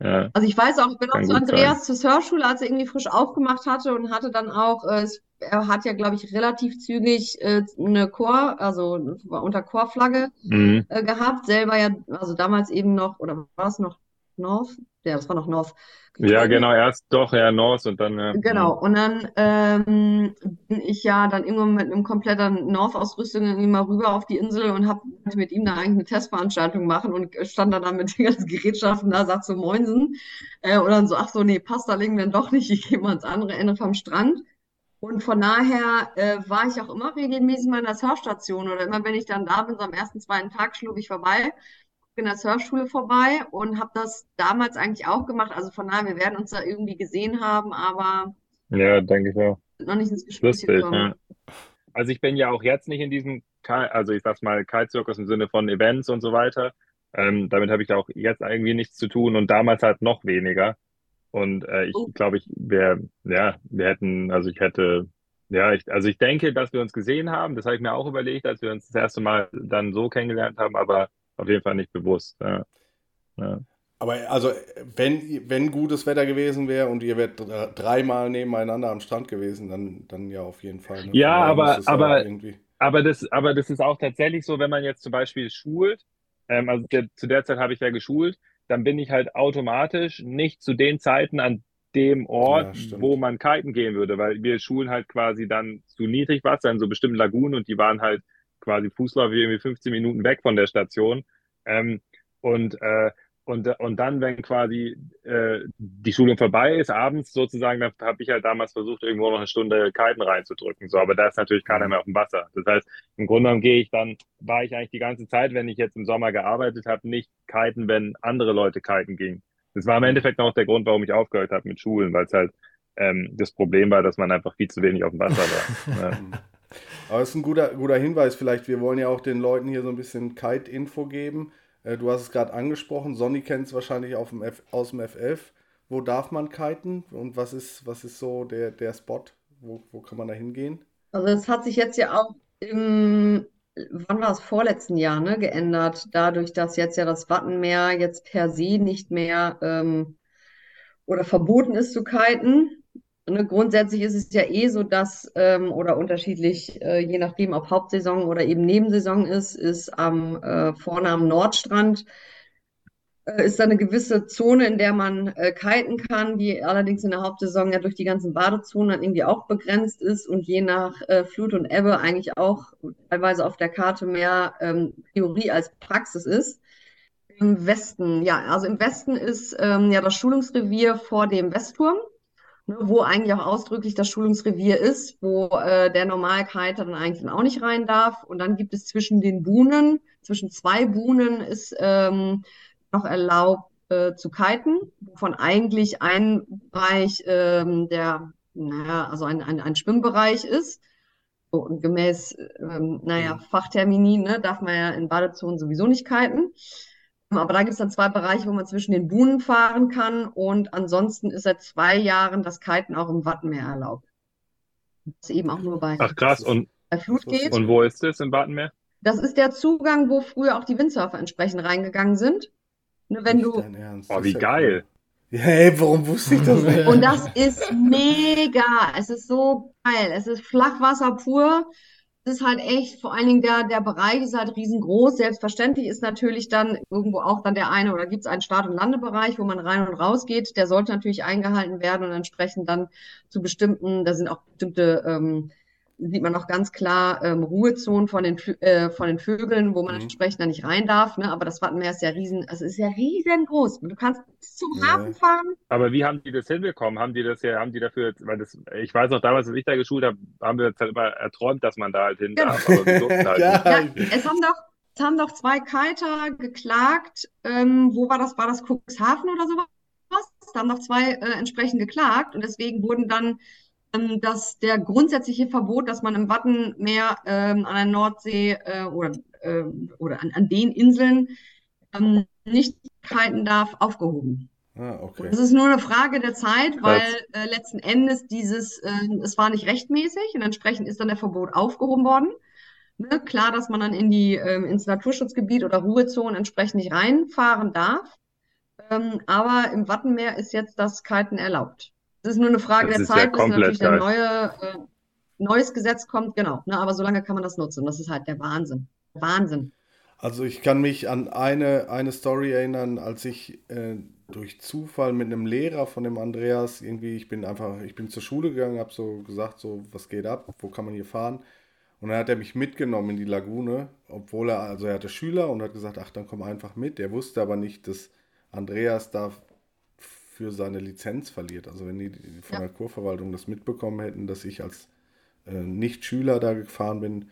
Ja. Also ich weiß auch, ich bin auch zu Andreas zur Surfschule, als er irgendwie frisch aufgemacht hatte und hatte dann auch, äh, er hat ja, glaube ich, relativ zügig äh, eine Chor, also unter Chorflagge Mhm. äh, gehabt, selber ja, also damals eben noch, oder war es noch North? Ja, das war noch North. Ja, genau, erst doch, ja, North und dann, ja. Genau, und dann ähm, bin ich ja dann irgendwann mit einem kompletten North-Ausrüstung irgendwie mal rüber auf die Insel und habe mit ihm da eigentlich eine Testveranstaltung machen und stand dann, dann mit den ganzen Gerätschaften da, sagt so Moinsen. Äh, und dann so, ach so, nee, passt da legen wir doch nicht, ich gehe mal ans andere Ende vom Strand. Und von daher äh, war ich auch immer regelmäßig mal in der Surfstation oder immer, wenn ich dann da bin, so am ersten, zweiten Tag schlug ich vorbei in der Surfschule vorbei und habe das damals eigentlich auch gemacht. Also von daher, wir werden uns da irgendwie gesehen haben, aber Ja, denke ich auch. noch nicht ins Gespräch Lustig, gekommen. ja. Also ich bin ja auch jetzt nicht in diesem, also ich sag's mal, Kitezirkus im Sinne von Events und so weiter. Ähm, damit habe ich auch jetzt irgendwie nichts zu tun und damals halt noch weniger. Und äh, ich Oh. glaube, ich wäre, ja, wir hätten, also ich hätte, ja, ich, also ich denke, dass wir uns gesehen haben. Das habe ich mir auch überlegt, als wir uns das erste Mal dann so kennengelernt haben, aber auf jeden Fall nicht bewusst. Ja. Ja. Aber also, wenn, wenn gutes Wetter gewesen wäre und ihr wärt dr- dreimal nebeneinander am Strand gewesen, dann, dann ja auf jeden Fall. Ne? Ja, aber- aber- irgendwie. aber das, aber das ist auch tatsächlich so, wenn man jetzt zum Beispiel schult, ähm, also der, zu der Zeit habe ich ja geschult, dann bin ich halt automatisch nicht zu den Zeiten an dem Ort, ja, wo man kiten gehen würde, weil wir schulen halt quasi dann zu Niedrigwasser in so bestimmten Lagunen und die waren halt quasi fußläufig irgendwie 15 Minuten weg von der Station. Ähm, und äh, und, und dann, wenn quasi äh, die Schulung vorbei ist, abends sozusagen, dann habe ich halt damals versucht, irgendwo noch eine Stunde Kiten reinzudrücken. So, aber da ist natürlich keiner mhm. mehr auf dem Wasser. Das heißt, im Grunde genommen gehe ich dann, war ich eigentlich die ganze Zeit, wenn ich jetzt im Sommer gearbeitet habe, nicht kiten, wenn andere Leute kiten gingen. Das war im Endeffekt auch der Grund, warum ich aufgehört habe mit Schulen, weil es halt ähm, das Problem war, dass man einfach viel zu wenig auf dem Wasser war. ja. Aber es ist ein guter, guter Hinweis vielleicht. Wir wollen ja auch den Leuten hier so ein bisschen Kite-Info geben. Äh, du hast es gerade angesprochen, Sonny kennt es wahrscheinlich auf dem F, aus dem F11. Wo darf man kiten und was ist, was ist so der, der Spot? Wo, wo kann man da hingehen? Also es hat sich jetzt ja auch im, wann war es, vorletzten Jahr, ne, geändert, dadurch, dass jetzt ja das Wattenmeer jetzt per se nicht mehr ähm, oder verboten ist zu kiten. Ne, grundsätzlich ist es ja eh so, dass, ähm, oder unterschiedlich, äh, je nachdem, ob Hauptsaison oder eben Nebensaison ist, ist am äh, Vornamen Nordstrand, äh, ist da eine gewisse Zone, in der man äh, kiten kann, die allerdings in der Hauptsaison ja durch die ganzen Badezonen dann irgendwie auch begrenzt ist und je nach äh, Flut und Ebbe eigentlich auch teilweise auf der Karte mehr ähm, Theorie als Praxis ist. Im Westen, ja, also im Westen ist ähm, ja das Schulungsrevier vor dem Westturm ne, wo eigentlich auch ausdrücklich das Schulungsrevier ist, wo äh, der Normalkiter dann eigentlich dann auch nicht rein darf. Und dann gibt es zwischen den Buhnen, zwischen zwei Buhnen ist ähm, noch erlaubt äh, zu kiten, wovon eigentlich ein Bereich ähm, der, naja, also ein, ein, ein Schwimmbereich ist. So, und gemäß, ähm, naja, Fachtermini ne, darf man ja in Badezonen sowieso nicht kiten. Aber da gibt es dann zwei Bereiche, wo man zwischen den Buhnen fahren kann. Und ansonsten ist seit zwei Jahren das Kiten auch im Wattenmeer erlaubt. Das eben auch nur bei, Ach krass, und, bei Flut geht. Und wo ist das im Wattenmeer? Das ist der Zugang, wo früher auch die Windsurfer entsprechend reingegangen sind. Ne, wenn du. Oh, wie geil. Ja, hey, warum wusste ich das nicht? Und das ist mega. Es ist so geil. Es ist Flachwasser pur ist halt echt, vor allen Dingen der, der Bereich ist halt riesengroß. Selbstverständlich ist natürlich dann irgendwo auch dann der eine oder gibt es einen Start- und Landebereich, wo man rein und raus geht. Der sollte natürlich eingehalten werden und entsprechend dann zu bestimmten, da sind auch bestimmte ähm, sieht man auch ganz klar ähm, Ruhezonen von den, äh, von den Vögeln, wo man mhm. entsprechend da nicht rein darf. Ne? Aber das Wattenmeer ist ja riesen, also ist ja riesengroß. Du kannst bis zum ja. Hafen fahren. Aber wie haben die das hinbekommen? Haben die das ja, haben die dafür, weil das, ich weiß noch damals, als ich da geschult habe, haben wir halt immer erträumt, dass man da halt hin genau. darf. Aber wir halt ja. ja, es haben doch, es haben doch zwei Kiter geklagt. Ähm, wo war das? War das Cuxhaven oder sowas? Da haben doch zwei äh, entsprechend geklagt und deswegen wurden dann dass der grundsätzliche Verbot, dass man im Wattenmeer ähm, an der Nordsee äh, oder, äh, oder an, an, den Inseln ähm, nicht halten darf, aufgehoben. Ah, okay. Das ist nur eine Frage der Zeit, weil äh, letzten Endes dieses, äh, es war nicht rechtmäßig und entsprechend ist dann der Verbot aufgehoben worden. Ne, klar, dass man dann in die, ähm, ins Naturschutzgebiet oder Ruhezonen entsprechend nicht reinfahren darf. Ähm, aber im Wattenmeer ist jetzt das Kiten erlaubt. Es ist nur eine Frage das der Zeit, bis natürlich der neue, äh, neues Gesetz kommt, genau. Ne, aber solange kann man das nutzen. Das ist halt der Wahnsinn. Wahnsinn. Also ich kann mich an eine, eine Story erinnern, als ich äh, durch Zufall mit einem Lehrer von dem Andreas irgendwie, ich bin einfach, ich bin zur Schule gegangen, habe so gesagt, so was geht ab, wo kann man hier fahren? Und dann hat er mich mitgenommen in die Lagune, obwohl er, also er hatte Schüler und hat gesagt, ach, dann komm einfach mit. Er wusste aber nicht, dass Andreas da für seine Lizenz verliert. Also wenn die von ja. der Kurverwaltung das mitbekommen hätten, dass ich als äh, Nicht-Schüler da gefahren bin,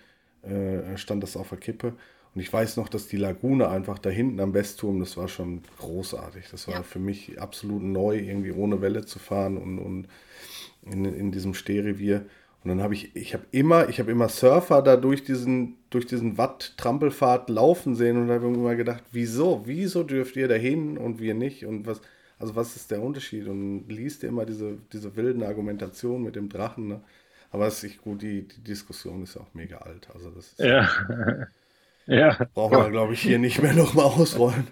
äh, stand das auf der Kippe. Und ich weiß noch, dass die Lagune einfach da hinten am Westturm, das war schon großartig. Das war ja. für mich absolut neu, irgendwie ohne Welle zu fahren und, und in, in diesem Stehrevier. Und dann habe ich, ich habe immer, ich habe immer Surfer da durch diesen, durch diesen Watt-Trampelpfad laufen sehen und habe immer gedacht, wieso, wieso dürft ihr da hin und wir nicht? Und was, also was ist der Unterschied? Und liest immer diese, diese wilden Argumentationen mit dem Drachen. Ne? Aber es ist gut, die, die Diskussion ist auch mega alt. Also das ist ja. Ja. Brauchen wir, glaube ich, hier nicht mehr nochmal ausrollen.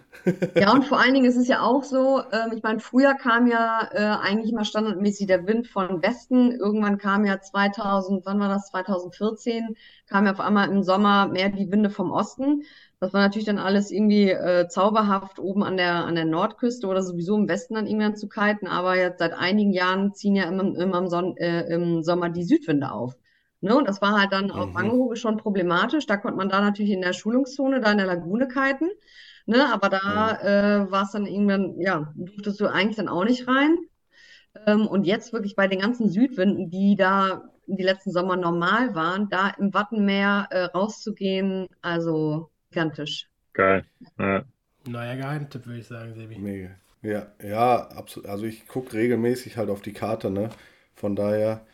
Ja, und vor allen Dingen ist es ja auch so, ähm, ich meine, früher kam ja äh, eigentlich mal standardmäßig der Wind von Westen. Irgendwann kam ja 2000, wann war das? 2014, kam ja auf einmal im Sommer mehr die Winde vom Osten. Das war natürlich dann alles irgendwie äh, zauberhaft oben an der, an der Nordküste oder sowieso im Westen dann irgendwann zu kiten. Aber jetzt seit einigen Jahren ziehen ja immer, immer im, Son äh, im Sommer die Südwinde auf. Ne? Und das war halt dann auf mhm. Wangerooge schon problematisch. Da konnte man da natürlich in der Schulungszone, da in der Lagune kiten. Ne? Aber da mhm. äh, war es dann irgendwann, ja, durftest du eigentlich dann auch nicht rein. Ähm, und jetzt wirklich bei den ganzen Südwinden, die da die letzten Sommer normal waren, da im Wattenmeer äh, rauszugehen, also gigantisch. Geil. Ja. Neuer Geheimtipp, würde ich sagen, Sebi. Mega. Ja, ja, absolut. Also ich gucke regelmäßig halt auf die Karte, ne? Von daher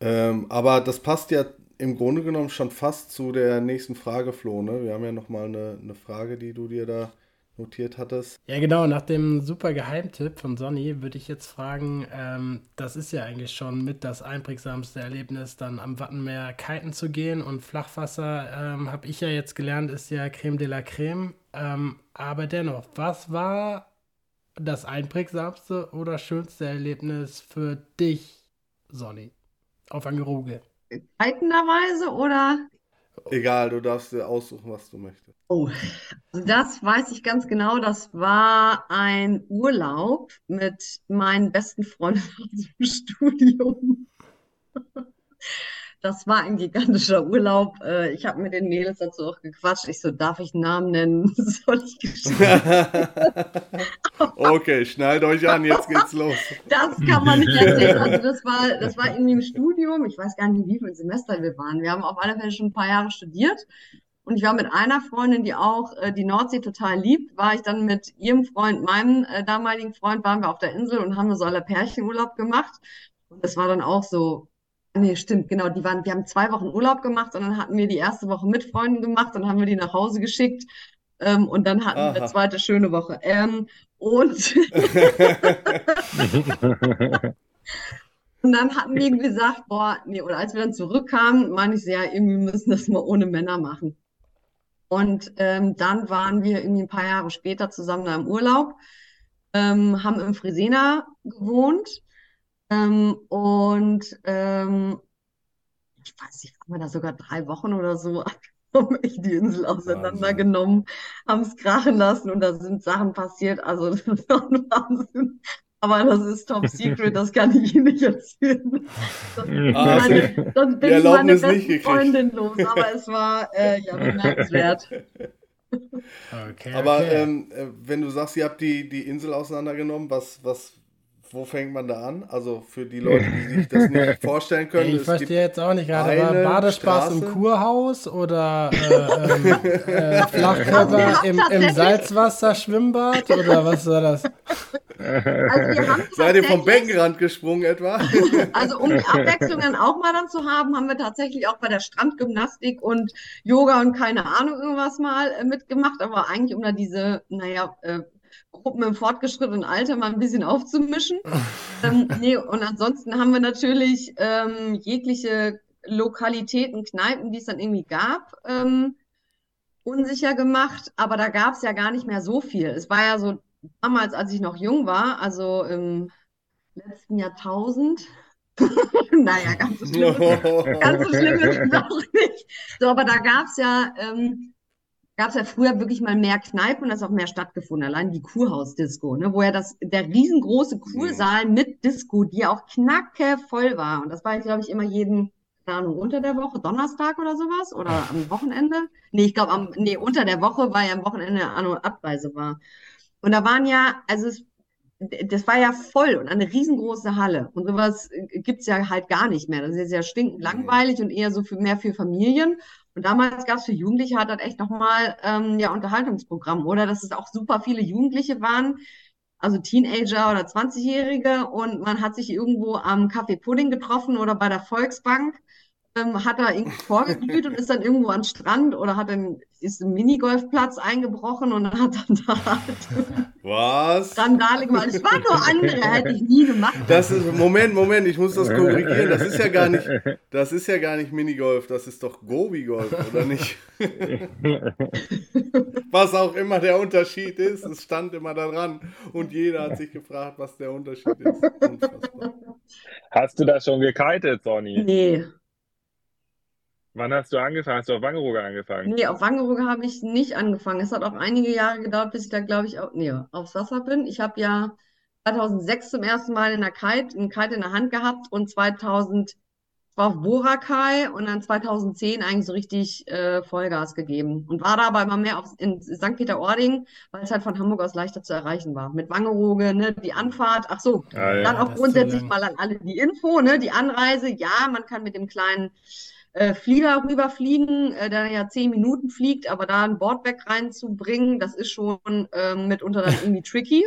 ähm, aber das passt ja im Grunde genommen schon fast zu der nächsten Frage, Flo. Ne? Wir haben ja nochmal eine, eine Frage, die du dir da notiert hattest. Ja, genau. Nach dem super Geheimtipp von Sonny würde ich jetzt fragen, ähm, das ist ja eigentlich schon mit das einprägsamste Erlebnis, dann am Wattenmeer kiten zu gehen und Flachwasser, ähm, habe ich ja jetzt gelernt, ist ja Creme de la Creme. Ähm, aber dennoch, was war das einprägsamste oder schönste Erlebnis für dich, Sonny? auf Angeruge. Reitenderweise oder? Egal, du darfst dir aussuchen, was du möchtest. Oh, das weiß ich ganz genau. Das war ein Urlaub mit meinen besten Freunden aus dem Studium. Das war ein gigantischer Urlaub. Äh, ich habe mit den Mädels dazu auch gequatscht. Ich so, darf ich einen Namen nennen? Soll ich Okay, schnallt euch an, jetzt geht's los. Das kann man nicht erzählen. Also das war, das war irgendwie im Studium. Ich weiß gar nicht, wie viele Semester wir waren. Wir haben auf alle Fälle schon ein paar Jahre studiert. Und ich war mit einer Freundin, die auch äh, die Nordsee total liebt, war ich dann mit ihrem Freund, meinem äh, damaligen Freund, waren wir auf der Insel und haben so alle Pärchenurlaub gemacht. Und das war dann auch so Nee, stimmt, genau. Die waren, wir haben zwei Wochen Urlaub gemacht und dann hatten wir die erste Woche mit Freunden gemacht und haben wir die nach Hause geschickt. Ähm, und dann hatten Aha. wir eine zweite schöne Woche. Ähm, und, und dann hatten wir gesagt, boah, nee, oder als wir dann zurückkamen, meine ich, so, ja, irgendwie müssen das mal ohne Männer machen. Und ähm, dann waren wir irgendwie ein paar Jahre später zusammen da im Urlaub, ähm, haben im Fresena gewohnt ähm, und ähm, ich weiß nicht, haben wir da sogar drei Wochen oder so haben echt die Insel auseinandergenommen, haben es krachen lassen und da sind Sachen passiert. Also das ist doch ein Wahnsinn. Aber das ist top secret, das kann ich Ihnen nicht erzählen. Das, ah, meine, das bin ich meine beste Freundin los, aber es war äh, ja bemerkenswert. Okay, aber okay. Ähm, äh, wenn du sagst, ihr habt die, die Insel auseinandergenommen, was, was wo fängt man da an? Also für die Leute, die sich das nicht vorstellen können. Ich verstehe jetzt auch nicht gerade, war Badespaß Straße? im Kurhaus oder äh, ähm, äh, Flachkörper im, im Salzwasser-Schwimmbad oder was war das? Also Seid ihr vom Beckenrand gesprungen etwa? Also um die Abwechslung dann auch mal dann zu haben, haben wir tatsächlich auch bei der Strandgymnastik und Yoga und keine Ahnung irgendwas mal äh, mitgemacht, aber eigentlich um da diese, naja, äh, Gruppen im fortgeschrittenen Alter mal ein bisschen aufzumischen. ähm, nee, und ansonsten haben wir natürlich ähm, jegliche Lokalitäten, Kneipen, die es dann irgendwie gab, ähm, unsicher gemacht. Aber da gab es ja gar nicht mehr so viel. Es war ja so damals, als ich noch jung war, also im letzten Jahrtausend. naja, ganz so schlimm, ganz so schlimm ist es auch nicht. So, aber da gab es ja ähm, gab es ja früher wirklich mal mehr Kneipen und das auch mehr stattgefunden. Allein die Kurhaus-Disco, ne, wo ja das, der riesengroße Kursaal mit Disco, die ja auch knacke voll war. Und das war, glaube ich, immer jeden, keine Ahnung, unter der Woche, Donnerstag oder sowas oder am Wochenende. Nee, ich glaube, am, nee, unter der Woche, weil ja am Wochenende An- und Abreise war. Und da waren ja, also es, das war ja voll und eine riesengroße Halle. Und sowas gibt's ja halt gar nicht mehr. Das ist ja stinkend langweilig und eher so für mehr für Familien. Und damals gab es für Jugendliche halt echt nochmal ähm, ja, Unterhaltungsprogramm, oder? Dass es auch super viele Jugendliche waren, also Teenager oder 20-Jährige, und man hat sich irgendwo am Café Pudding getroffen oder bei der Volksbank ähm, hat er irgendwie vorgeglüht und ist dann irgendwo am Strand oder hat dann, ist im Minigolfplatz eingebrochen und hat dann da halt Was? Randale gemacht. Es waren nur andere, hätte ich nie gemacht. Das ist, Moment, Moment, ich muss das korrigieren. Das ist ja gar nicht, das ist ja gar nicht Minigolf, das ist doch Gobi-Golf, oder nicht? was auch immer der Unterschied ist, es stand immer da dran und jeder hat sich gefragt, was der Unterschied ist. Unfassbar. Hast du das schon gekitet, Sonny? Nee. Wann hast du angefangen? Hast du auf Wangerooge angefangen? Nee, auf Wangerooge habe ich nicht angefangen. Es hat auch einige Jahre gedauert, bis ich da, glaube ich, auch, nee, aufs Wasser bin. Ich habe ja 2006 zum ersten Mal in der Kite, einen Kite in der Hand gehabt und 2000 war auf Boracay und dann 2010 eigentlich so richtig äh, Vollgas gegeben und war da aber immer mehr auf, in St. Peter-Ording, weil es halt von Hamburg aus leichter zu erreichen war. Mit Wangerooge, ne, die Anfahrt, ach so, Ah, ja. dann auch grundsätzlich so mal an alle die Info, ne, die Anreise, ja, man kann mit dem kleinen äh, Flieger rüberfliegen, äh, der ja zehn Minuten fliegt, aber da ein Boardback reinzubringen, das ist schon ähm, mitunter dann irgendwie tricky.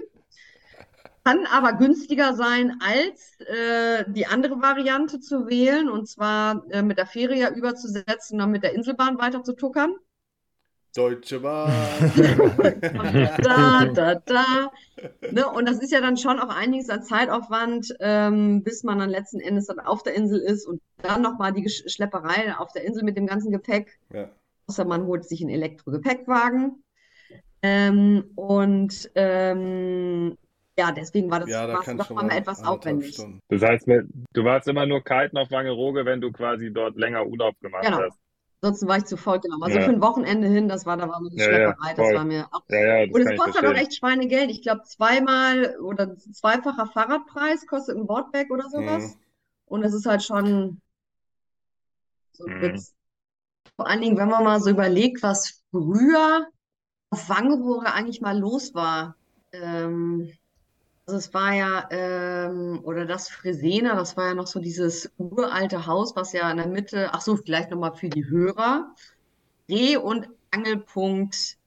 Kann aber günstiger sein, als äh, die andere Variante zu wählen, und zwar äh, mit der Fähre ja überzusetzen und dann mit der Inselbahn weiter zu tuckern. Deutsche Bahn. Da, da, da. Ne? Und das ist ja dann schon auch einiges an Zeitaufwand, ähm, bis man dann letzten Endes dann auf der Insel ist und dann nochmal die Schlepperei auf der Insel mit dem ganzen Gepäck. Ja. Außer man holt sich einen Elektro-Gepäckwagen. Ähm, und ähm, ja, deswegen war das Ja, da doch mal mal etwas aufwendig. Stunden. Das heißt, du warst immer nur kiten auf Wangerooge, wenn du quasi dort länger Urlaub gemacht Genau. hast. Ansonsten war ich zu faul, genau. Also Ja. für ein Wochenende hin, das war, da war mir die Ja, ja, Schlepperei, das voll. war mir auch Ja, ja, das Und es kostet auch verstehen. echt Schweinegeld. Ich glaube, zweimal oder zweifacher Fahrradpreis kostet ein Boardback oder sowas. Mhm. Und es ist halt schon so ein Mhm. Witz. Vor allen Dingen, wenn man mal so überlegt, was früher auf Wangerooge eigentlich mal los war. Ähm, also es war ja, ähm, oder das Fresena, das war ja noch so dieses uralte Haus, was ja in der Mitte, ach so, vielleicht nochmal für die Hörer. Dreh- und Angelpunkt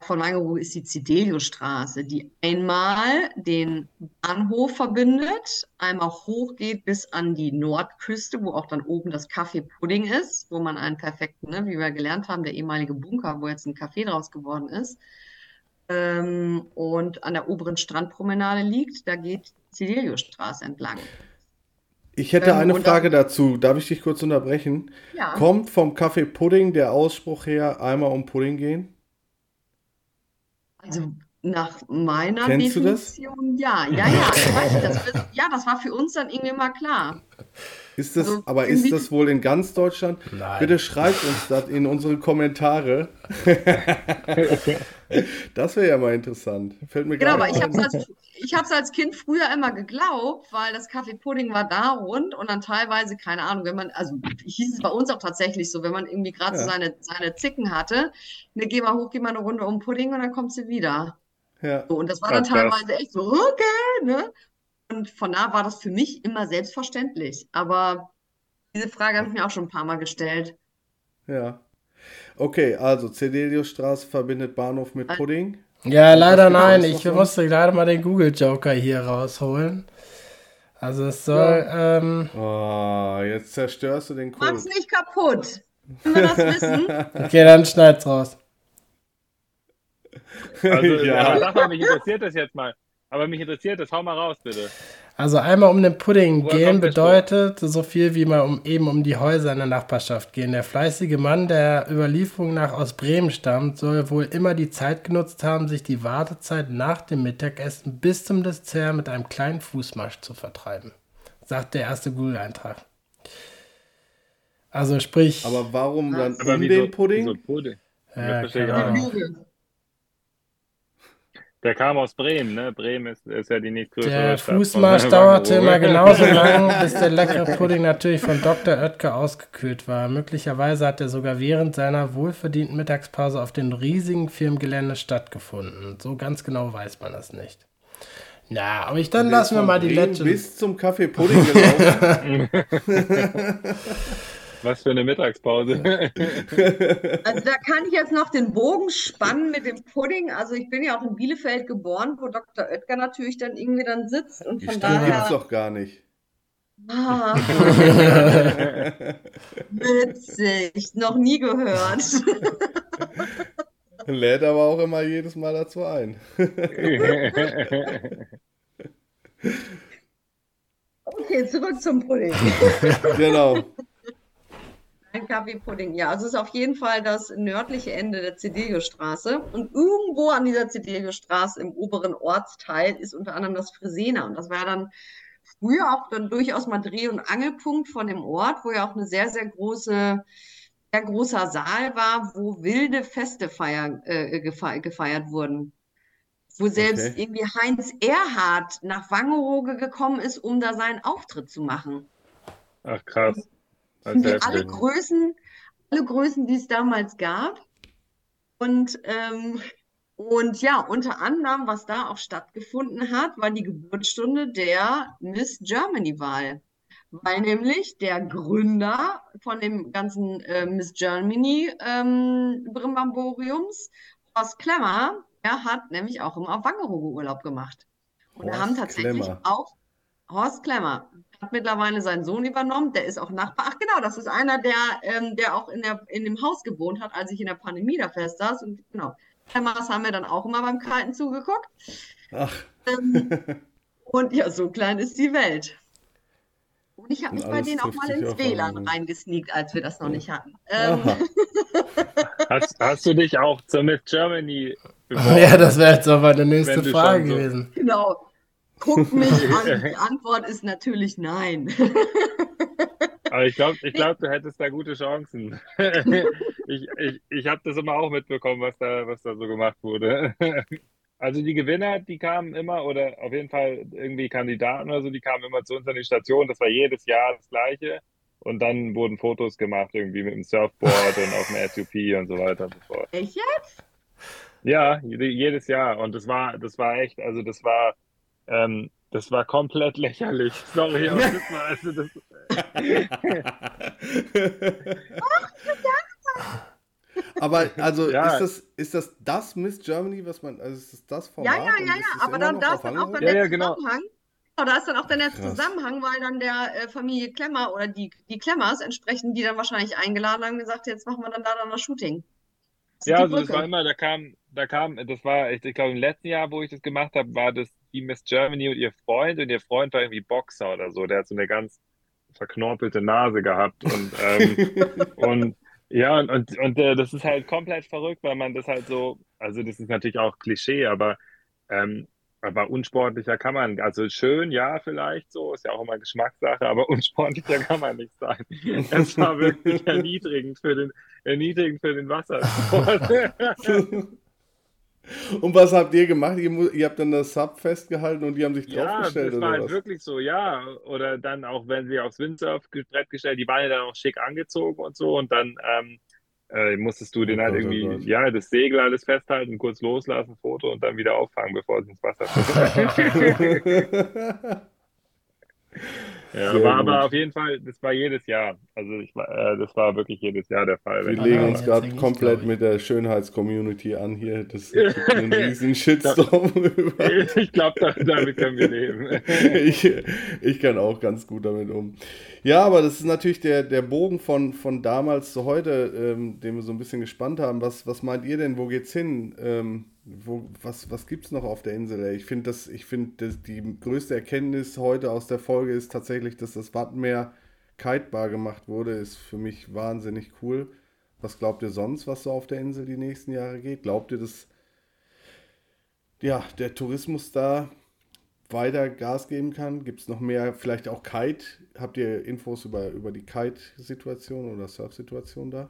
von Wangerooge ist die Zedeliusstraße, die einmal den Bahnhof verbindet, einmal hochgeht bis an die Nordküste, wo auch dann oben das Café Pudding ist, wo man einen perfekten, ne, wie wir gelernt haben, der ehemalige Bunker, wo jetzt ein Café draus geworden ist, ähm, und an der oberen Strandpromenade liegt, da geht die Zedeliusstraße entlang. Ich hätte Ähm, eine Frage dazu. Darf ich dich kurz unterbrechen? Ja. Kommt vom Kaffee Pudding der Ausspruch her, einmal um Pudding gehen? Also nach meiner Kennst du das? Definition, ja, ja, ja, ich weiß, das, ja, das war für uns dann irgendwie mal klar. Ist das, Also aber ist das wohl in ganz Deutschland? Nein. Bitte schreibt uns das in unsere Kommentare. Das wäre ja mal interessant. Fällt mir Genau, aber ich habe es als, ich als Kind früher immer geglaubt, weil das Kaffee Pudding war da rund und dann teilweise, keine Ahnung, wenn man, also hieß es bei uns auch tatsächlich so, wenn man irgendwie gerade so Ja. seine, seine Zicken hatte, ne, geh mal hoch, geh mal eine Runde um Pudding und dann kommst du wieder. Ja. So, und das war dann krass. teilweise echt so, okay, ne? Und von da war das für mich immer selbstverständlich. Aber diese Frage habe ich mir auch schon ein paar Mal gestellt. Ja. Okay, also Cedeliusstraße verbindet Bahnhof mit Pudding. Ja, leider Genau, nein. Ich musste gerade mal den Google Joker hier rausholen. Also es soll, ähm, Oh, jetzt zerstörst du den Mach's Code. nicht kaputt. Wenn wir das wissen. okay, dann schneid's raus. Also, Ja. sag mal, mich interessiert das jetzt mal. Aber mich interessiert das, hau mal raus, bitte. Also einmal um den Pudding Woher gehen bedeutet so viel wie mal um eben um die Häuser in der Nachbarschaft gehen. Der fleißige Mann, der Überlieferung nach aus Bremen stammt, soll wohl immer die Zeit genutzt haben, sich die Wartezeit nach dem Mittagessen bis zum Dessert mit einem kleinen Fußmarsch zu vertreiben. Sagt der erste Google-Eintrag. Also sprich, Aber warum dann Aber in wieso, den Pudding? wieso Pudding? Ja, Das verstehe ich keine auch Ahnung. nicht. Lüge. Der kam aus Bremen, ne? Bremen ist, ist ja die nächstgrößere Der Stadt Fußmarsch dauerte immer genauso lang, bis der leckere Pudding natürlich von Dr. Oetker ausgekühlt war. Möglicherweise hat er sogar während seiner wohlverdienten Mittagspause auf dem riesigen Firmengelände stattgefunden. So ganz genau weiß man das nicht. Na, aber ich dann lassen wir mal die Bremen Legend. bis zum Kaffee Pudding gelaufen. Was für eine Mittagspause. Also da kann ich jetzt noch den Bogen spannen mit dem Pudding. Also ich bin ja auch in Bielefeld geboren, wo Dr. Oetker natürlich dann irgendwie dann sitzt und Die von gibt's daher, doch gar nicht. Ah, witzig, noch nie gehört. Lädt aber auch immer jedes Mal dazu ein. Okay, zurück zum Pudding. Genau. Ein Kaffeepudding, ja. Also es ist auf jeden Fall das nördliche Ende der Cedilio-Straße. Und irgendwo an dieser Cedilio-Straße im oberen Ortsteil ist unter anderem das Fresena. Und das war dann früher auch dann durchaus mal Dreh- und Angelpunkt von dem Ort, wo ja auch eine sehr, sehr große, sehr großer Saal war, wo wilde Feste feiern, äh, gefeiert wurden. Wo selbst okay. irgendwie Heinz Erhardt nach Wangerooge gekommen ist, um da seinen Auftritt zu machen. Ach krass. Die alle Größen, alle Größen, die es damals gab. Und, ähm, und ja, unter anderem, was da auch stattgefunden hat, war die Geburtsstunde der Miss Germany-Wahl. Weil nämlich der Gründer von dem ganzen äh, Miss Germany ähm, Brimbamboriums, Horst Klemmer, der hat nämlich auch immer auf Wangerooge Urlaub gemacht. Und Horst wir haben tatsächlich Klemmer. auch Horst Klemmer hat mittlerweile seinen Sohn übernommen, der ist auch Nachbar. Ach genau, das ist einer, der, ähm, der auch in, der, in dem Haus gewohnt hat, als ich in der Pandemie da fest saß. Und genau, Klemmers haben wir dann auch immer beim Kalten zugeguckt. Ach. Ähm, und ja, so klein ist die Welt. Und ich habe mich bei denen auch mal ins WLAN reingesneakt, als wir das noch nicht hatten. Ähm, hast, hast, du dich auch zur Miss Germany beworben? Ja, das wäre jetzt aber eine nächste Frage so gewesen. Genau. Guck mich an. Die Antwort ist natürlich nein. Aber ich glaube, ich glaub, du hättest da gute Chancen. ich ich, ich habe das immer auch mitbekommen, was da, was da so gemacht wurde. Also die Gewinner, die kamen immer, oder auf jeden Fall irgendwie Kandidaten oder so, die kamen immer zu uns an die Station. Das war jedes Jahr das Gleiche. Und dann wurden Fotos gemacht, irgendwie mit dem Surfboard und auf dem SUP und so weiter und so fort. Echt jetzt? Ja, jedes Jahr. Und das war, das war echt, also das war, ähm, das war komplett lächerlich. Sorry, aber das war also das. aber also ja. ist das ist das das Miss Germany, was man also ist das das Format? Ja, ja, ja, ja, aber dann da ist dann auch der ja, ja, genau. Zusammenhang. Genau, da ist dann auch der nette Zusammenhang, weil dann der äh, Familie Klemmer oder die, die Klemmers entsprechend, die dann wahrscheinlich eingeladen haben, gesagt, jetzt machen wir dann da dann das Shooting. Das ja, also das war immer, da kam, da kam, das war, ich, ich glaube, im letzten Jahr, wo ich das gemacht habe, war das die Miss Germany und ihr Freund und ihr Freund war irgendwie Boxer oder so. Der hat so eine ganz verknorpelte Nase gehabt und, ähm, und ja, und, und, und äh, das ist halt komplett verrückt, weil man das halt so, also das ist natürlich auch Klischee, aber, ähm, aber unsportlicher kann man, also schön, ja, vielleicht so, ist ja auch immer Geschmackssache, aber unsportlicher kann man nicht sein. Es war wirklich erniedrigend für den, erniedrigend für den Wassersport. Und was habt ihr gemacht? Ihr, ihr, habt dann das Sub festgehalten und die haben sich draufgestellt? Ja, das war halt was? wirklich so, ja. Oder dann auch, wenn sie aufs Windsurf-Brett gestellt, die waren ja dann auch schick angezogen und so. Und dann ähm, äh, musstest du den halt Gott, irgendwie, oh ja, das Segel alles festhalten, kurz loslassen, Foto und dann wieder auffangen, bevor es ins Wasser fällt. Ja, Sehr war aber auf jeden Fall, das war jedes Jahr. Also ich, äh, das war wirklich jedes Jahr der Fall. Wir legen uns gerade komplett mit der Schönheitscommunity an hier. Das gibt einen riesen Shitstorm Ich glaube, damit können wir leben. ich, ich kann auch ganz gut damit um. Ja, aber das ist natürlich der, der Bogen von, von damals zu heute, ähm, den wir so ein bisschen gespannt haben. Was, was meint ihr denn? Wo geht's hin? Ähm, wo, was was gibt es noch auf der Insel? Ich finde, find, die größte Erkenntnis heute aus der Folge ist tatsächlich, dass das Wattenmeer kitebar gemacht wurde. Ist für mich wahnsinnig cool. Was glaubt ihr sonst, was so auf der Insel die nächsten Jahre geht? Glaubt ihr, dass ja, der Tourismus da weiter Gas geben kann? Gibt es noch mehr, vielleicht auch Kite? Habt ihr Infos über, über die Kite-Situation oder Surf-Situation da?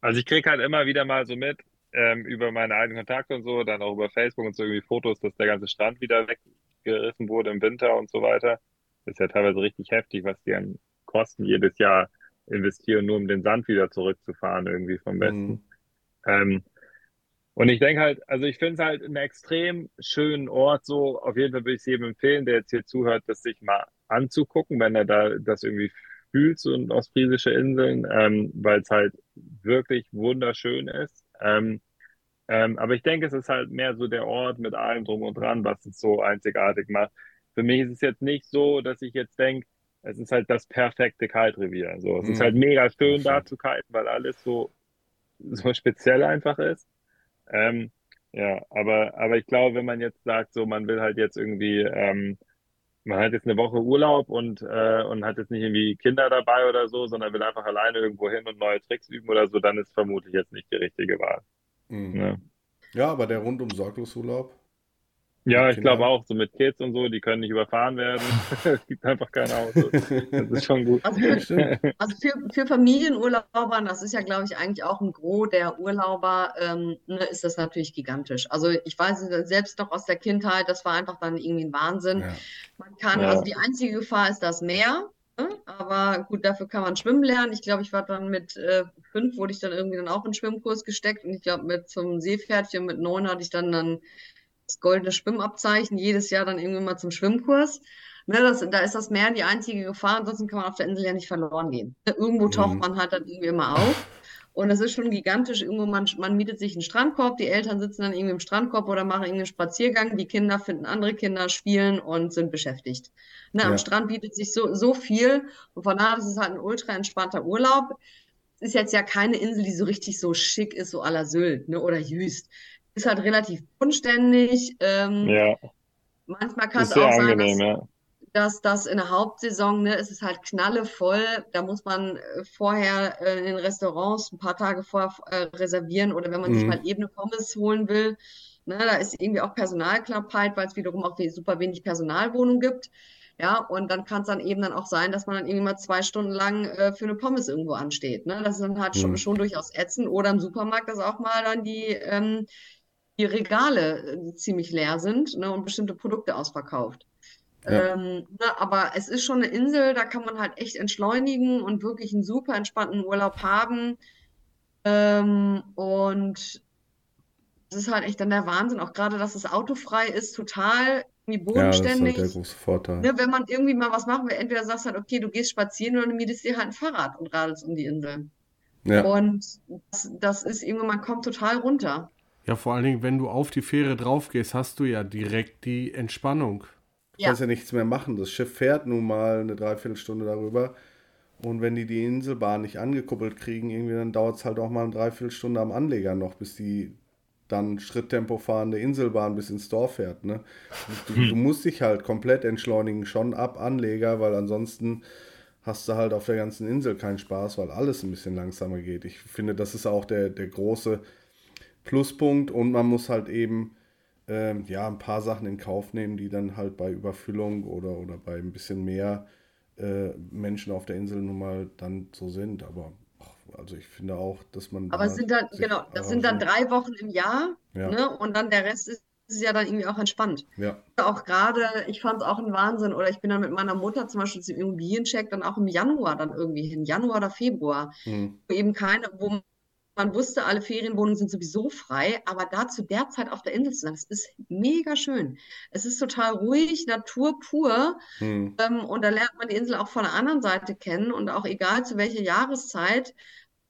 Also ich kriege halt immer wieder mal so mit, ähm, über meine alten Kontakte und so, dann auch über Facebook und so irgendwie Fotos, dass der ganze Strand wieder weggerissen wurde im Winter und so weiter. Das ist ja teilweise richtig heftig, was die an Kosten jedes Jahr investieren, nur um den Sand wieder zurückzufahren irgendwie vom Westen. Mhm. Ähm, und ich denke halt, also ich finde es halt einen extrem schönen Ort, so auf jeden Fall würde ich es jedem empfehlen, der jetzt hier zuhört, das sich mal anzugucken, wenn er da das irgendwie fühlt, so ostfriesische Inseln, ähm, weil es halt wirklich wunderschön ist. Ähm, ähm, aber ich denke, es ist halt mehr so der Ort mit allem drum und dran, was es so einzigartig macht. Für mich ist es jetzt nicht so, dass ich jetzt denke, es ist halt das perfekte Kiterevier. So, es Mhm. ist halt mega schön da zu kiten, weil alles so, so speziell einfach ist. Ähm, ja, aber, aber ich glaube, wenn man jetzt sagt, so, man will halt jetzt irgendwie, ähm, man hat jetzt eine Woche Urlaub und, äh, und hat jetzt nicht irgendwie Kinder dabei oder so, sondern will einfach alleine irgendwo hin und neue Tricks üben oder so, dann ist vermutlich jetzt nicht die richtige Wahl. Mhm. Ne? Ja, aber der rundum sorglos Urlaub. Ja, ich glaube auch, so mit Kids und so, die können nicht überfahren werden. Es gibt einfach kein Auto. Das ist schon gut. Also für, also für, für Familienurlauber, das ist ja, glaube ich, eigentlich auch ein Gros der Urlauber, ähm, ne, ist das natürlich gigantisch. Also ich weiß es selbst noch aus der Kindheit, das war einfach dann irgendwie ein Wahnsinn. Ja. Man kann, Ja. also die einzige Gefahr ist das Meer? Aber gut, dafür kann man schwimmen lernen. Ich glaube, ich war dann mit äh, fünf, wurde ich dann irgendwie dann auch in den Schwimmkurs gesteckt und ich glaube, mit zum Seepferdchen mit neun hatte ich dann dann das goldene Schwimmabzeichen, jedes Jahr dann irgendwie mal zum Schwimmkurs. Ne, das, da ist das Meer die einzige Gefahr, ansonsten kann man auf der Insel ja nicht verloren gehen. Irgendwo taucht Mhm. man halt dann irgendwie immer auf. Und das ist schon gigantisch. Irgendwo, man, man mietet sich einen Strandkorb, die Eltern sitzen dann irgendwie im Strandkorb oder machen irgendwie einen Spaziergang, die Kinder finden andere Kinder, spielen und sind beschäftigt. Ne, Ja. Am Strand bietet sich so, so viel und von daher ist es halt ein ultra entspannter Urlaub. Es ist jetzt ja keine Insel, die so richtig so schick ist, so à la Sylt, ne, oder Jüst. Ist halt relativ unständig. Ähm, Ja, manchmal kann es auch sein, angenehm, dass, ja. Dass das in der Hauptsaison, ne, es ist halt knallevoll. Da muss man äh, vorher äh, in den Restaurants ein paar Tage vorher äh, reservieren oder wenn man sich Mhm. mal ebene Pommes holen will. Ne, da ist irgendwie auch Personalknappheit, weil es wiederum auch super wenig Personalwohnungen gibt. Ja, und dann kann es dann eben dann auch sein, dass man dann irgendwie mal zwei Stunden lang äh, für eine Pommes irgendwo ansteht. Ne? Das ist dann halt schon, Mhm. schon durchaus ätzend. Oder im Supermarkt, dass auch mal dann die, ähm, die Regale ziemlich leer sind ne, und bestimmte Produkte ausverkauft. Ja. Ähm, ne, aber es ist schon eine Insel, da kann man halt echt entschleunigen und wirklich einen super entspannten Urlaub haben. Ähm, und es ist halt echt dann der Wahnsinn, auch gerade, dass es autofrei ist, total irgendwie Ja, das ist halt bodenständig. der große Vorteil. Ne, wenn man irgendwie mal was machen will, entweder sagst du halt, okay, du gehst spazieren oder du mietest dir halt ein Fahrrad und radelst um die Insel. Ja. Und das, das ist irgendwie, man kommt total runter. Ja, vor allen Dingen, wenn du auf die Fähre drauf gehst, hast du ja direkt die Entspannung. Du kannst ja nichts mehr machen. Das Schiff fährt nun mal eine Dreiviertelstunde darüber. Und wenn die die Inselbahn nicht angekuppelt kriegen, irgendwie, dann dauert es halt auch mal eine Dreiviertelstunde am Anleger noch, bis die dann Schritttempo fahrende Inselbahn bis ins Dorf fährt. Ne? Du, du musst dich halt komplett entschleunigen, schon ab Anleger, weil ansonsten hast du halt auf der ganzen Insel keinen Spaß, weil alles ein bisschen langsamer geht. Ich finde, das ist auch der, der große Pluspunkt und man muss halt eben ähm, ja, ein paar Sachen in Kauf nehmen, die dann halt bei Überfüllung oder, oder bei ein bisschen mehr äh, Menschen auf der Insel nun mal dann so sind. Aber also ich finde auch, dass man Aber da es sind dann, genau, das sind dann drei Wochen im Jahr, Ja. ne? Und dann der Rest ist, ist ja dann irgendwie auch entspannt. Ja, Auch gerade, ich fand es auch ein Wahnsinn, oder ich bin dann mit meiner Mutter zum Beispiel zum Immobiliencheck dann auch im Januar dann irgendwie hin, Januar oder Februar, hm, wo eben keine, wo man wusste, alle Ferienwohnungen sind sowieso frei, aber da zu der Zeit auf der Insel zu sein, das ist mega schön. Es ist total ruhig, Natur pur. hm, Ähm, und da lernt man die Insel auch von der anderen Seite kennen und auch egal zu welcher Jahreszeit,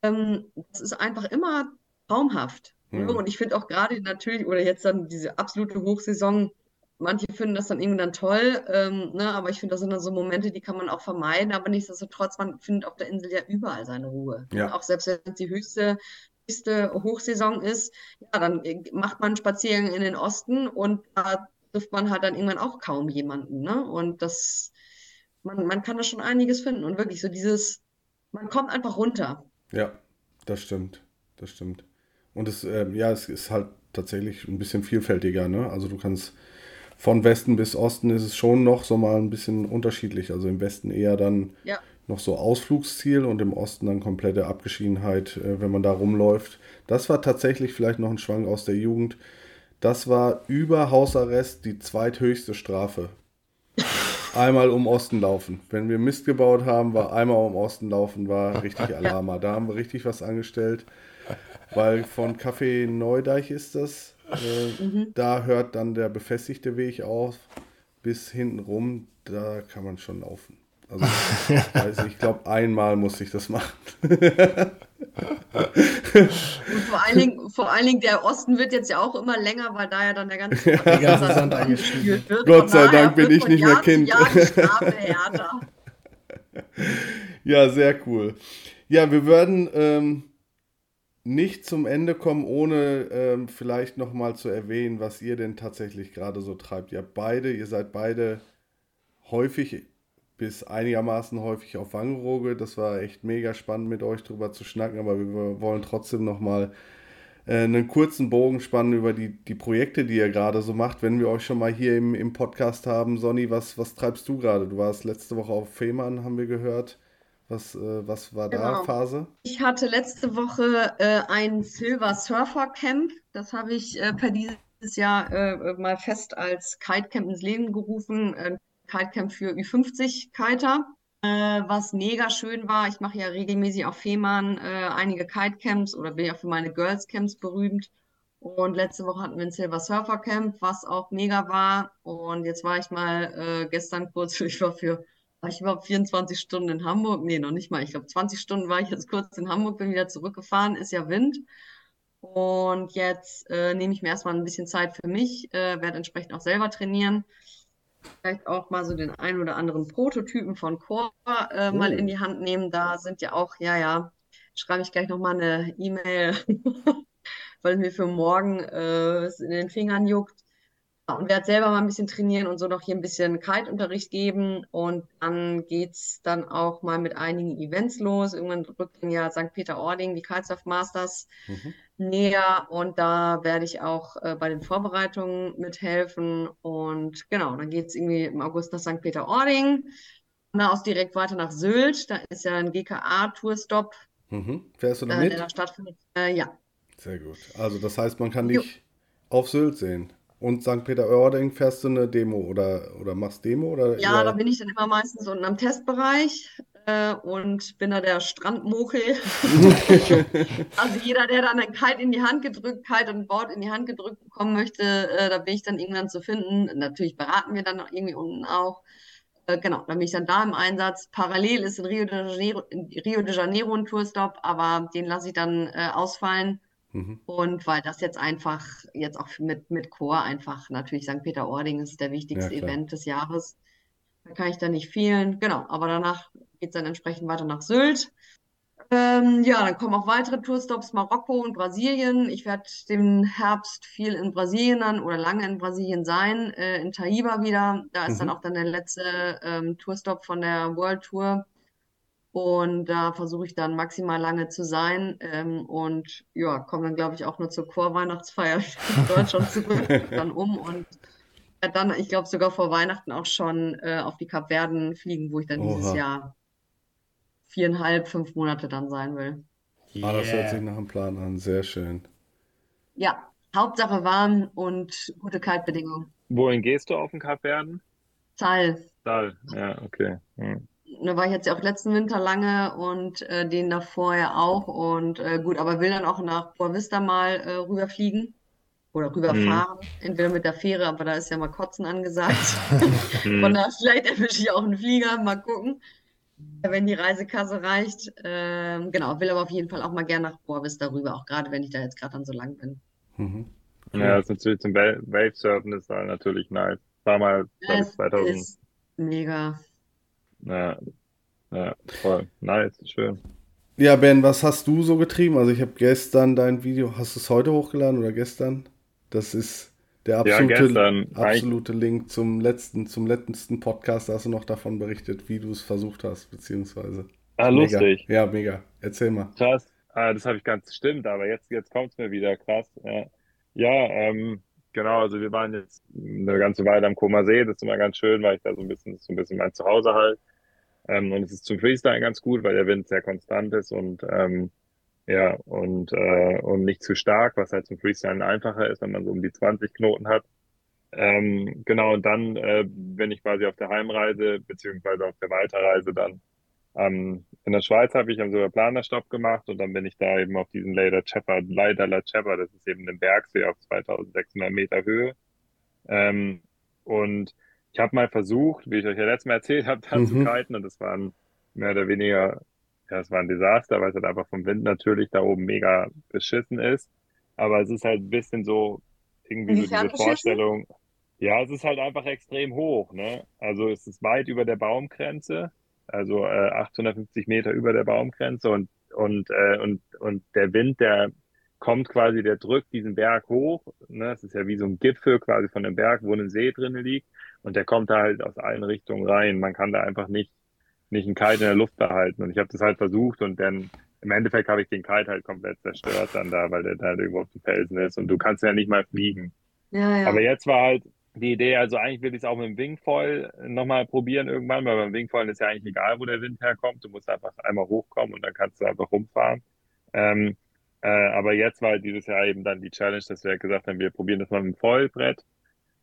ähm, das ist einfach immer traumhaft. Mhm. Und ich finde auch gerade natürlich, oder jetzt dann diese absolute Hochsaison, manche finden das dann irgendwie dann toll, ähm, ne? Aber ich finde, das sind dann so Momente, die kann man auch vermeiden, aber nichtsdestotrotz, man findet auf der Insel ja überall seine Ruhe. Ja. Auch selbst wenn es die höchste, höchste Hochsaison ist, ja, dann äh, macht man einen Spaziergang in den Osten und da trifft man halt dann irgendwann auch kaum jemanden, ne? Und das, man, man kann da schon einiges finden und wirklich so dieses, man kommt einfach runter. ja, das stimmt. Das stimmt. Und es, ähm, ja, es ist halt tatsächlich ein bisschen vielfältiger, ne? Also du kannst von Westen bis Osten ist es schon noch so mal ein bisschen unterschiedlich. Also im Westen eher dann Ja. noch so Ausflugsziel und im Osten dann komplette Abgeschiedenheit, äh, wenn man da rumläuft. Das war tatsächlich vielleicht noch ein Schwank aus der Jugend. Das war über Hausarrest die zweithöchste Strafe. Einmal um Osten laufen. Wenn wir Mist gebaut haben, war einmal um Osten laufen, war richtig Alarma. Da haben wir richtig was angestellt. Weil von Café Neudeich ist das. Äh, Da hört dann der befestigte Weg auf. Bis hinten rum, da kann man schon laufen. Also, weiß ich, glaube, einmal musste ich das machen. Und vor allen Dingen, vor allen Dingen, der Osten wird jetzt ja auch immer länger, weil da ja dann der ganze, Der ganze Sand angespielt wird. Gott sei Dank bin ich nicht mehr Jahr Kind. Jahr ja, sehr cool. Ja, wir würden ähm, nicht zum Ende kommen, ohne ähm, vielleicht nochmal zu erwähnen, was ihr denn tatsächlich gerade so treibt. Ihr beide, ihr seid beide häufig bis einigermaßen häufig auf Wangerooge. Das war echt mega spannend mit euch drüber zu schnacken, aber wir wollen trotzdem nochmal äh, einen kurzen Bogen spannen über die, die Projekte, die ihr gerade so macht. Wenn wir euch schon mal hier im, im Podcast haben, Sonny, was, was treibst du gerade? Du warst letzte Woche auf Fehmarn, haben wir gehört. Was, äh, was war da Genau. Phase? Ich hatte letzte Woche äh, ein Silver Surfer Camp. Das habe ich äh, per dieses Jahr äh, mal fest als Kite Camp ins Leben gerufen. Ein Kite Camp für Ü50 Kiter, äh, was mega schön war. Ich mache ja regelmäßig auf Fehmarn äh, einige Kite Camps oder bin ja für meine Girls Camps berühmt. Und letzte Woche hatten wir ein Silver Surfer Camp, was auch mega war. Und jetzt war ich mal äh, gestern kurz, ich war für war ich überhaupt 24 Stunden in Hamburg? Nee, noch nicht mal. Ich glaube, 20 Stunden war ich jetzt kurz in Hamburg, bin wieder zurückgefahren, ist ja Wind. Und jetzt äh, nehme ich mir erstmal ein bisschen Zeit für mich, äh, werde entsprechend auch selber trainieren. Vielleicht auch mal so den ein oder anderen Prototypen von Core äh, mal Oh. in die Hand nehmen. Da sind ja auch, ja, ja, schreibe ich gleich nochmal eine E-Mail, weil mir für morgen äh, es in den Fingern juckt. Und werde selber mal ein bisschen trainieren und so noch hier ein bisschen Kite-Unterricht geben. Und dann geht's dann auch mal mit einigen Events los. Irgendwann rückt dann ja St. Peter-Ording, die Kitesurf Masters Mhm. näher. Und da werde ich auch äh, bei den Vorbereitungen mithelfen. Und genau, dann geht's irgendwie im August nach St. Peter-Ording. Von da aus direkt weiter nach Sylt. Da ist ja ein GKA-Tourstop, Mhm. Fährst du da äh, mit? der da stattfindet. Äh, ja. Sehr gut. Also das heißt, man kann Jo. dich auf Sylt sehen. Und St. Peter-Ording fährst du eine Demo oder, oder machst Demo oder Ja, da bin ich dann immer meistens unten am Testbereich äh, und bin da der Strandmochel. Also jeder, der dann Kite in die Hand gedrückt, Kite und Board in die Hand gedrückt bekommen möchte, äh, da bin ich dann irgendwann zu finden. Natürlich beraten wir dann irgendwie unten auch. Äh, genau, dann bin ich dann da im Einsatz. Parallel ist in Rio de Janeiro, Rio de Janeiro ein Tourstop, aber den lasse ich dann äh, ausfallen. Mhm. Und weil das jetzt einfach, jetzt auch mit, mit Chor einfach, natürlich St. Peter-Ording ist der wichtigste Ja. Event des Jahres. Da kann ich da nicht fehlen. Genau, aber danach geht es dann entsprechend weiter nach Sylt. Ähm, ja, dann kommen auch weitere Tourstops, Marokko und Brasilien. Ich werde im Herbst viel in Brasilien dann oder lange in Brasilien sein, äh, in Taiba wieder. Da ist dann Mhm. auch dann der letzte ähm, Tourstop von der World Tour. Und da versuche ich dann maximal lange zu sein. Ähm, und ja, komme dann, glaube ich, auch nur zur Chor-Weihnachtsfeier in Deutschland zurück, dann um und werde dann, ich glaube, sogar vor Weihnachten auch schon äh, auf die Kapverden fliegen, wo ich dann dieses Oha. Jahr viereinhalb, fünf Monate dann sein will. Ah, das hört sich Yeah. nach einem Plan an. Sehr schön. Ja, Hauptsache warm und gute Kaltbedingungen. Wohin gehst du auf den Kapverden? Zahl. Tal. Ja, okay. Hm. Da war ich jetzt ja auch letzten Winter lange und äh, den davor ja auch. Und äh, gut, aber will dann auch nach Boa Vista mal äh, rüberfliegen oder rüberfahren. Entweder mit der Fähre, aber da ist ja mal Kotzen angesagt. Von Hm. daher, vielleicht erwische ich auch einen Flieger, mal gucken, wenn die Reisekasse reicht. Ähm, genau, will aber auf jeden Fall auch mal gern nach Boa Vista rüber, auch gerade wenn ich da jetzt gerade dann so lang bin. Mhm. Ja, das ist natürlich zum Wa- Wavesurfen ist halt natürlich nice. War mal, glaube ich, Es 2000. ist mega. Ja, ja, voll. Nice, schön. Ja, Ben, was hast du so getrieben? Also ich habe gestern dein Video, hast du es heute hochgeladen oder gestern? Das ist der Ja, absolute. Eigentlich, absolute Link zum letzten, zum letzten Podcast. Da hast du noch davon berichtet, wie du es versucht hast, beziehungsweise. ah, Mega. lustig. Ja, mega. Erzähl mal. Krass. Ah, das habe ich ganz stimmt, aber jetzt, jetzt kommt es mir wieder. Krass. Ja, ja ähm, genau. Also wir waren jetzt eine ganze Weile am Koma See. Das ist immer ganz schön, weil ich da so ein bisschen, so ein bisschen mein Zuhause halt. Ähm, und es ist zum Freestyle ganz gut, weil der Wind sehr konstant ist und ähm, ja, und, äh, und nicht zu stark, was halt zum Freestylen einfacher ist, wenn man so um die 20 Knoten hat. Ähm, genau, und dann äh, bin ich quasi auf der Heimreise, beziehungsweise auf der Weiterreise dann ähm, in der Schweiz habe ich am Silberplaner-Stopp gemacht und dann bin ich da eben auf diesen Leiter Chepper, Leiter La Chepper, das ist eben ein Bergsee auf 2600 Meter Höhe. Ähm, und ich habe mal versucht, wie ich euch ja letztes Mal erzählt habe, da zu Mhm. kiten und das war ein, mehr oder weniger, ja, es war ein Desaster, weil es halt einfach vom Wind natürlich da oben mega beschissen ist. Aber es ist halt ein bisschen so irgendwie so Inwiefern diese? Vorstellung. Ja, es ist halt einfach extrem hoch, ne? Also es ist weit über der Baumgrenze. Also äh, 850 Meter über der Baumgrenze und, und, äh, und, und der Wind, der kommt quasi, der drückt diesen Berg hoch. Ne? Das ist ja wie so ein Gipfel quasi von dem Berg, wo ein See drin liegt. Und der kommt da halt aus allen Richtungen rein. Man kann da einfach nicht, nicht einen Kite in der Luft behalten. Und ich habe das halt versucht und dann im Endeffekt habe ich den Kite halt komplett zerstört dann da, weil der da halt irgendwo auf dem Felsen ist und du kannst ja nicht mal fliegen. Ja, ja. Aber jetzt war halt die Idee, also eigentlich will ich es auch mit dem Wingfoil nochmal probieren irgendwann, weil beim Wingfoil ist ja eigentlich egal, wo der Wind herkommt. Du musst einfach einmal hochkommen und dann kannst du einfach rumfahren. Ähm, äh, aber jetzt war halt dieses Jahr eben dann die Challenge, dass wir halt gesagt haben, wir probieren das mal mit dem Foilbrett.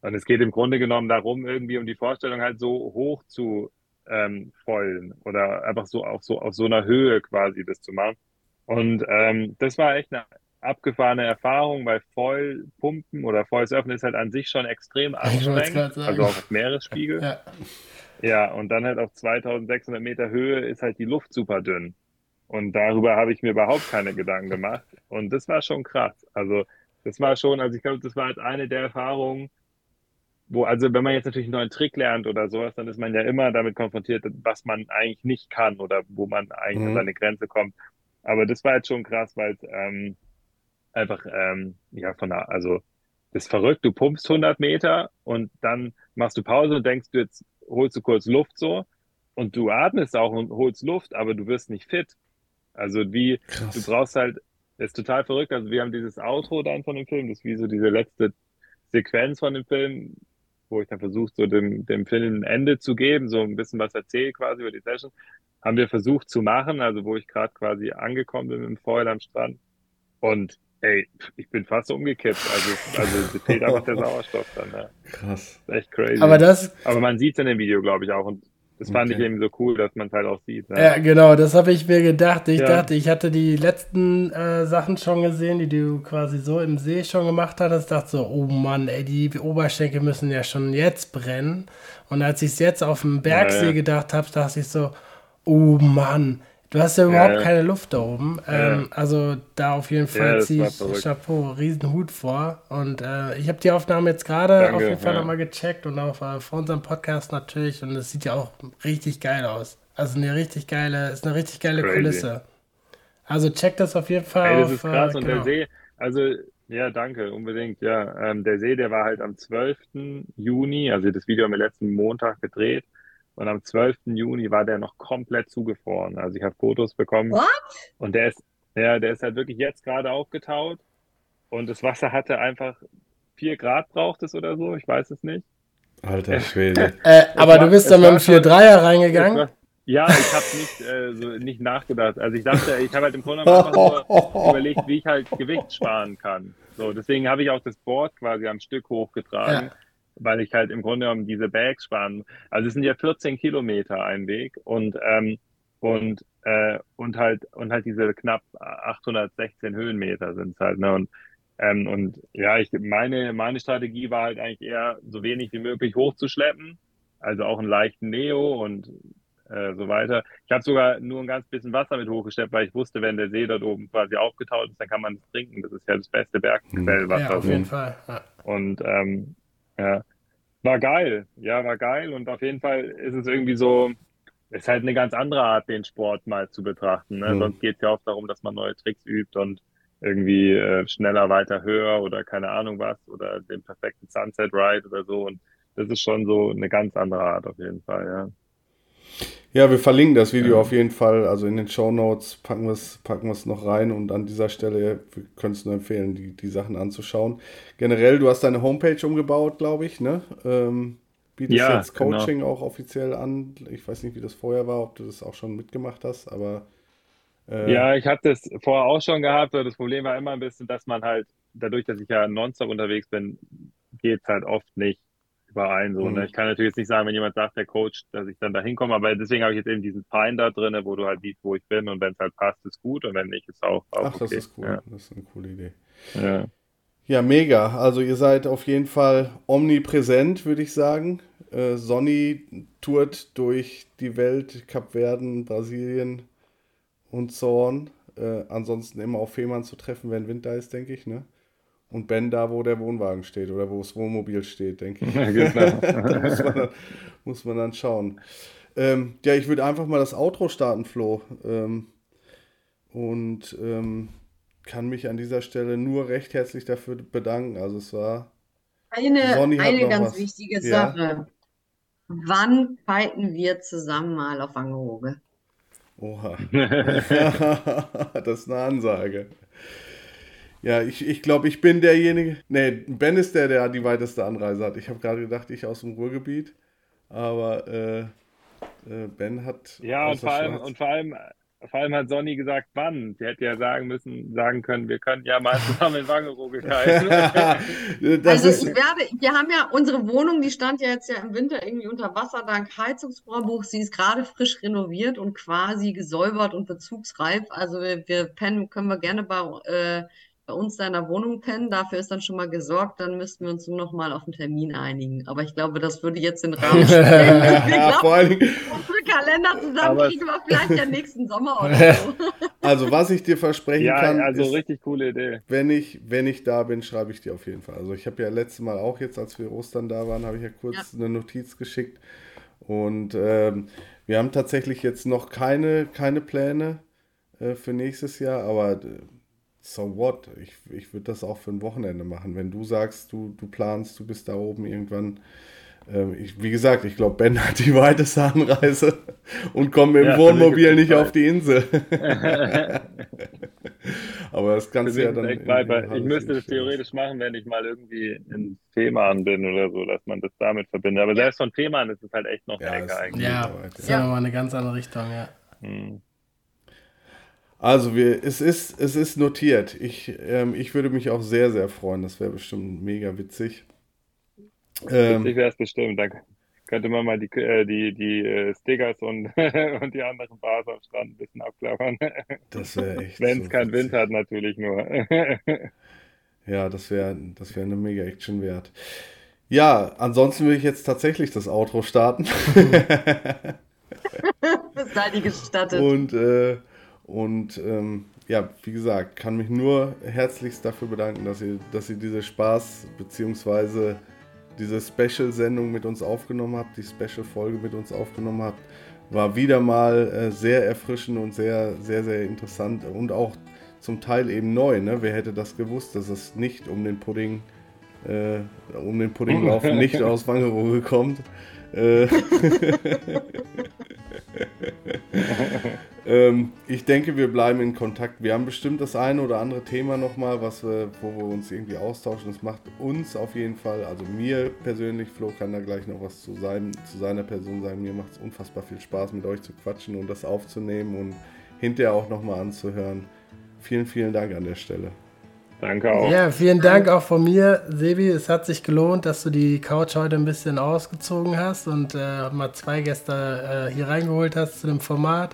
Und es geht im Grunde genommen darum, irgendwie um die Vorstellung halt so hoch zu ähm, foilen oder einfach so auf so auf so einer Höhe quasi das zu machen. Und ähm, das war echt eine abgefahrene Erfahrung, weil Foilpumpen oder Foils öffnen ist halt an sich schon extrem anstrengend, also auch auf Meeresspiegel. ja. ja, und dann halt auf 2600 Meter Höhe ist halt die Luft super dünn. Und darüber habe ich mir überhaupt keine Gedanken gemacht. Und das war schon krass. Also, das war schon, also ich glaube, das war halt eine der Erfahrungen, wo, also wenn man jetzt natürlich einen neuen Trick lernt oder sowas, dann ist man ja immer damit konfrontiert, was man eigentlich nicht kann oder wo man eigentlich mhm. an seine Grenze kommt. Aber das war jetzt schon krass, weil es ähm, einfach, ähm, ja, von der, also das ist verrückt, du pumpst 100 Meter und dann machst du Pause und denkst, du jetzt holst du kurz Luft so und du atmest auch und holst Luft, aber du wirst nicht fit. Also wie, Krass. du brauchst halt, das ist total verrückt. Also wir haben dieses Outro dann von dem Film, das ist wie so diese letzte Sequenz von dem Film, wo ich dann versucht, so dem, dem Film ein Ende zu geben, so ein bisschen was erzähle quasi über die Session, haben wir versucht zu machen, also wo ich gerade quasi angekommen bin im Foil am Strand. Und ey, ich bin fast umgekippt. Also, also fehlt einfach der Sauerstoff dann. Ja. Krass. echt crazy. Aber das. Aber man sieht es in dem Video, glaube ich, auch. Und das fand okay. ich eben so cool, dass man es halt auch sieht. Ne? Ja, genau, das habe ich mir gedacht. Ich ja. dachte, ich hatte die letzten äh, Sachen schon gesehen, die du quasi so im See schon gemacht hattest. Ich dachte so, oh Mann, ey, die Oberschenkel müssen ja schon jetzt brennen. Und als ich es jetzt auf dem Bergsee ja, ja. gedacht habe, dachte ich so, oh Mann, Du hast ja überhaupt ja, keine Luft da oben. Ähm, also da auf jeden Fall ja, ziehe ich Chapeau, riesen Hut vor. Und äh, ich habe die Aufnahme jetzt gerade auf jeden Fall ja. nochmal gecheckt und auch äh, vor unserem Podcast natürlich. Und es sieht ja auch richtig geil aus. Also eine richtig geile, ist eine richtig geile Crazy. Kulisse. Also check das auf jeden Fall. Ey, das auf, ist krass. Äh, und genau. der See, also ja, danke, unbedingt. Ja, ähm, der See, der war halt am 12. Juni, also das Video haben wir letzten Montag gedreht. Und am 12. Juni war der noch komplett zugefroren. Also ich habe Fotos bekommen. What? Und der ist, ja, der ist halt wirklich jetzt gerade aufgetaut. Und das Wasser hatte einfach vier Grad braucht es oder so. Ich weiß es nicht. Alter Schwede. äh, aber war, du bist dann mit dem 4-3er reingegangen? War, ja, ich habe nicht, äh, so, nicht nachgedacht. Also ich dachte, ich habe halt im Grunde einfach nur überlegt, wie ich halt Gewicht sparen kann. So, deswegen habe ich auch das Board quasi am Stück hochgetragen. Ja weil ich halt im Grunde genommen diese Bags sparen. Also es sind ja 14 Kilometer ein Weg und ähm, und äh, und halt und halt diese knapp 816 Höhenmeter sind es halt ne und ähm, und ja ich meine meine Strategie war halt eigentlich eher so wenig wie möglich hochzuschleppen also auch einen leichten Neo und äh, so weiter. Ich habe sogar nur ein ganz bisschen Wasser mit hochgeschleppt, weil ich wusste, wenn der See dort oben quasi aufgetaut ist, dann kann man es trinken. Das ist ja das beste Bergquellwasser. Ja, auf jeden Fall. Ja. Und ähm, ja, war geil. Ja, war geil. Und auf jeden Fall ist es irgendwie so, ist halt eine ganz andere Art, den Sport mal zu betrachten. Ne? Mhm. Sonst geht es ja oft darum, dass man neue Tricks übt und irgendwie äh, schneller, weiter, höher oder keine Ahnung was oder den perfekten Sunset Ride oder so. Und das ist schon so eine ganz andere Art auf jeden Fall, ja. Ja, wir verlinken das Video ja. auf jeden Fall. Also in den Show Notes packen wir es packen noch rein und an dieser Stelle können es nur empfehlen, die, die Sachen anzuschauen. Generell, du hast deine Homepage umgebaut, glaube ich, ne? Ähm, bietest ja, jetzt genau. Coaching genau. auch offiziell an. Ich weiß nicht, wie das vorher war, ob du das auch schon mitgemacht hast, aber. Äh, ja, ich habe das vorher auch schon gehabt. Das Problem war immer ein bisschen, dass man halt, dadurch, dass ich ja nonstop unterwegs bin, geht es halt oft nicht überein. So, ne? mhm. ne? Ich kann natürlich jetzt nicht sagen, wenn jemand sagt, der Coach, dass ich dann da hinkomme, aber deswegen habe ich jetzt eben diesen Finder drin, wo du halt siehst, wo ich bin und wenn es halt passt, ist gut und wenn nicht, ist auch, auch Ach, okay. das ist cool. Ja. Das ist eine coole Idee. Ja. Ja, mega. Also ihr seid auf jeden Fall omnipräsent, würde ich sagen. Äh, Sonny tourt durch die Welt, Kapverden, Brasilien und Zorn. Äh, ansonsten immer auf Fehmarn zu treffen, wenn Winter ist, denke ich, ne? Und Ben da, wo der Wohnwagen steht oder wo das Wohnmobil steht, denke ich. Ja, genau. da muss man, dann, muss man dann schauen. Ähm, ja, ich würde einfach mal das Outro starten, Flo. Ähm, und ähm, kann mich an dieser Stelle nur recht herzlich dafür bedanken. Also es war. Eine, eine ganz was. wichtige Sache. Ja. Wann kiten wir zusammen mal auf Wangerooge? Oha. das ist eine Ansage. Ja, ich, ich glaube, ich bin derjenige. Nee, Ben ist der, der die weiteste Anreise hat. Ich habe gerade gedacht, ich aus dem Ruhrgebiet. Aber äh, äh, Ben hat. Ja, und vor, allem, und vor allem vor allem hat Sonny gesagt, wann. Sie hätte ja sagen müssen, sagen können, wir können ja mal zusammen in Wangerooge reisen. also ich werde, wir haben ja unsere Wohnung, die stand ja jetzt ja im Winter irgendwie unter Wasser dank Heizungsrohrbuch. Sie ist gerade frisch renoviert und quasi gesäubert und bezugsreif. Also wir, wir pennen, können wir gerne bei äh, bei uns da in der Wohnung pennen. Dafür ist dann schon mal gesorgt. Dann müssten wir uns nur noch mal auf einen Termin einigen. Aber ich glaube, das würde jetzt den Rahmen sprengen. ja, vor allem, unsere Kalender zusammenkriegen wir vielleicht ja nächsten Sommer oder so. Also, was ich dir versprechen ja, kann, also ist, richtig coole Idee. Wenn ich, wenn ich da bin, schreibe ich dir auf jeden Fall. Also, ich habe ja letztes Mal auch jetzt, als wir Ostern da waren, habe ich ja kurz ja. eine Notiz geschickt. Und ähm, wir haben tatsächlich jetzt noch keine, keine Pläne äh, für nächstes Jahr, aber äh, so what? Ich, ich würde das auch für ein Wochenende machen. Wenn du sagst, du, du planst, du bist da oben irgendwann. Ähm, ich, wie gesagt, ich glaube, Ben hat die weiteste Anreise und kommt mit dem ja, Wohnmobil nicht auf die Insel. Aber das kannst du ja dann. In, in ich müsste das theoretisch machen, wenn ich mal irgendwie in Fehmarn bin oder so, dass man das damit verbindet. Aber selbst von Fehmarn ist es halt echt noch ja, ärger eigentlich. Ja, das ist ja nochmal eine ganz andere Richtung, ja. Hm. Also wir, es ist, es ist notiert. Ich, ähm, ich würde mich auch sehr, sehr freuen. Das wäre bestimmt mega witzig. Ähm, witzig wäre es bestimmt. Dann könnte man mal die, äh, die, die äh, Stickers und, und die anderen Bars am Strand ein bisschen abklappern. Das wäre echt. Wenn es so keinen Wind hat, natürlich nur. ja, das wäre das wär eine mega Action wert. Ja, ansonsten würde ich jetzt tatsächlich das Outro starten. das sei die gestattet. Und äh, und ähm, ja, wie gesagt, kann mich nur herzlichst dafür bedanken, dass ihr, dass ihr diese Spaß bzw. diese Special-Sendung mit uns aufgenommen habt, die Special-Folge mit uns aufgenommen habt. War wieder mal äh, sehr erfrischend und sehr, sehr, sehr interessant und auch zum Teil eben neu. Ne? Wer hätte das gewusst, dass es nicht um den Pudding, äh, um den Puddinglaufen nicht aus Wangerooge kommt. Äh, ähm, ich denke, wir bleiben in Kontakt. Wir haben bestimmt das eine oder andere Thema nochmal, was wir, wo wir uns irgendwie austauschen. Es macht uns auf jeden Fall, also mir persönlich, Flo kann da gleich noch was zu, sein, zu seiner Person sagen. Mir macht es unfassbar viel Spaß, mit euch zu quatschen und das aufzunehmen und hinterher auch nochmal anzuhören. Vielen, vielen Dank an der Stelle. Danke auch. Ja, vielen Dank auch von mir, Sebi. Es hat sich gelohnt, dass du die Couch heute ein bisschen ausgezogen hast und äh, mal zwei Gäste äh, hier reingeholt hast zu dem Format.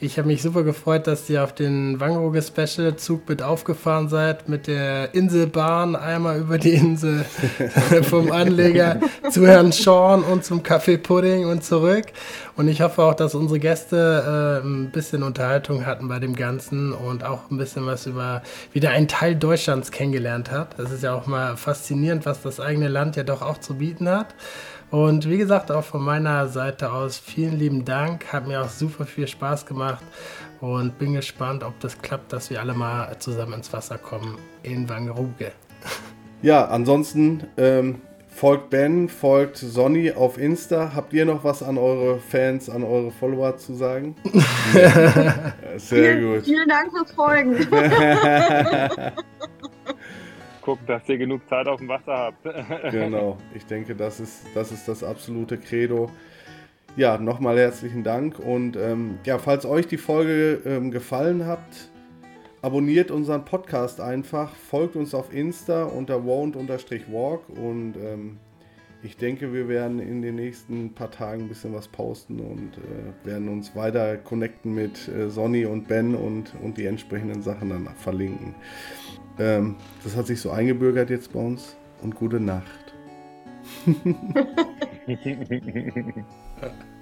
Ich habe mich super gefreut, dass ihr auf den Wangerooge Special Zug mit aufgefahren seid, mit der Inselbahn einmal über die Insel vom Anleger zu Herrn Sean und zum Kaffee Pudding und zurück. Und ich hoffe auch, dass unsere Gäste äh, ein bisschen Unterhaltung hatten bei dem Ganzen und auch ein bisschen was über wieder einen Teil Deutschlands kennengelernt hat. Das ist ja auch mal faszinierend, was das eigene Land ja doch auch zu bieten hat. Und wie gesagt, auch von meiner Seite aus vielen lieben Dank. Hat mir auch super viel Spaß gemacht und bin gespannt, ob das klappt, dass wir alle mal zusammen ins Wasser kommen in Wangerooge. Ja, ansonsten ähm, folgt Ben, folgt Sonny auf Insta. Habt ihr noch was an eure Fans, an eure Follower zu sagen? Sehr vielen, gut. Vielen Dank fürs Folgen. gucken, dass ihr genug Zeit auf dem Wasser habt. genau, ich denke, das ist, das ist das absolute Credo. Ja, nochmal herzlichen Dank und ähm, ja, falls euch die Folge ähm, gefallen hat, abonniert unseren Podcast einfach, folgt uns auf Insta unter won't-walk und ähm, ich denke, wir werden in den nächsten paar Tagen ein bisschen was posten und äh, werden uns weiter connecten mit äh, Sonny und Ben und, und die entsprechenden Sachen dann verlinken. Ähm, das hat sich so eingebürgert jetzt bei uns. Und gute Nacht.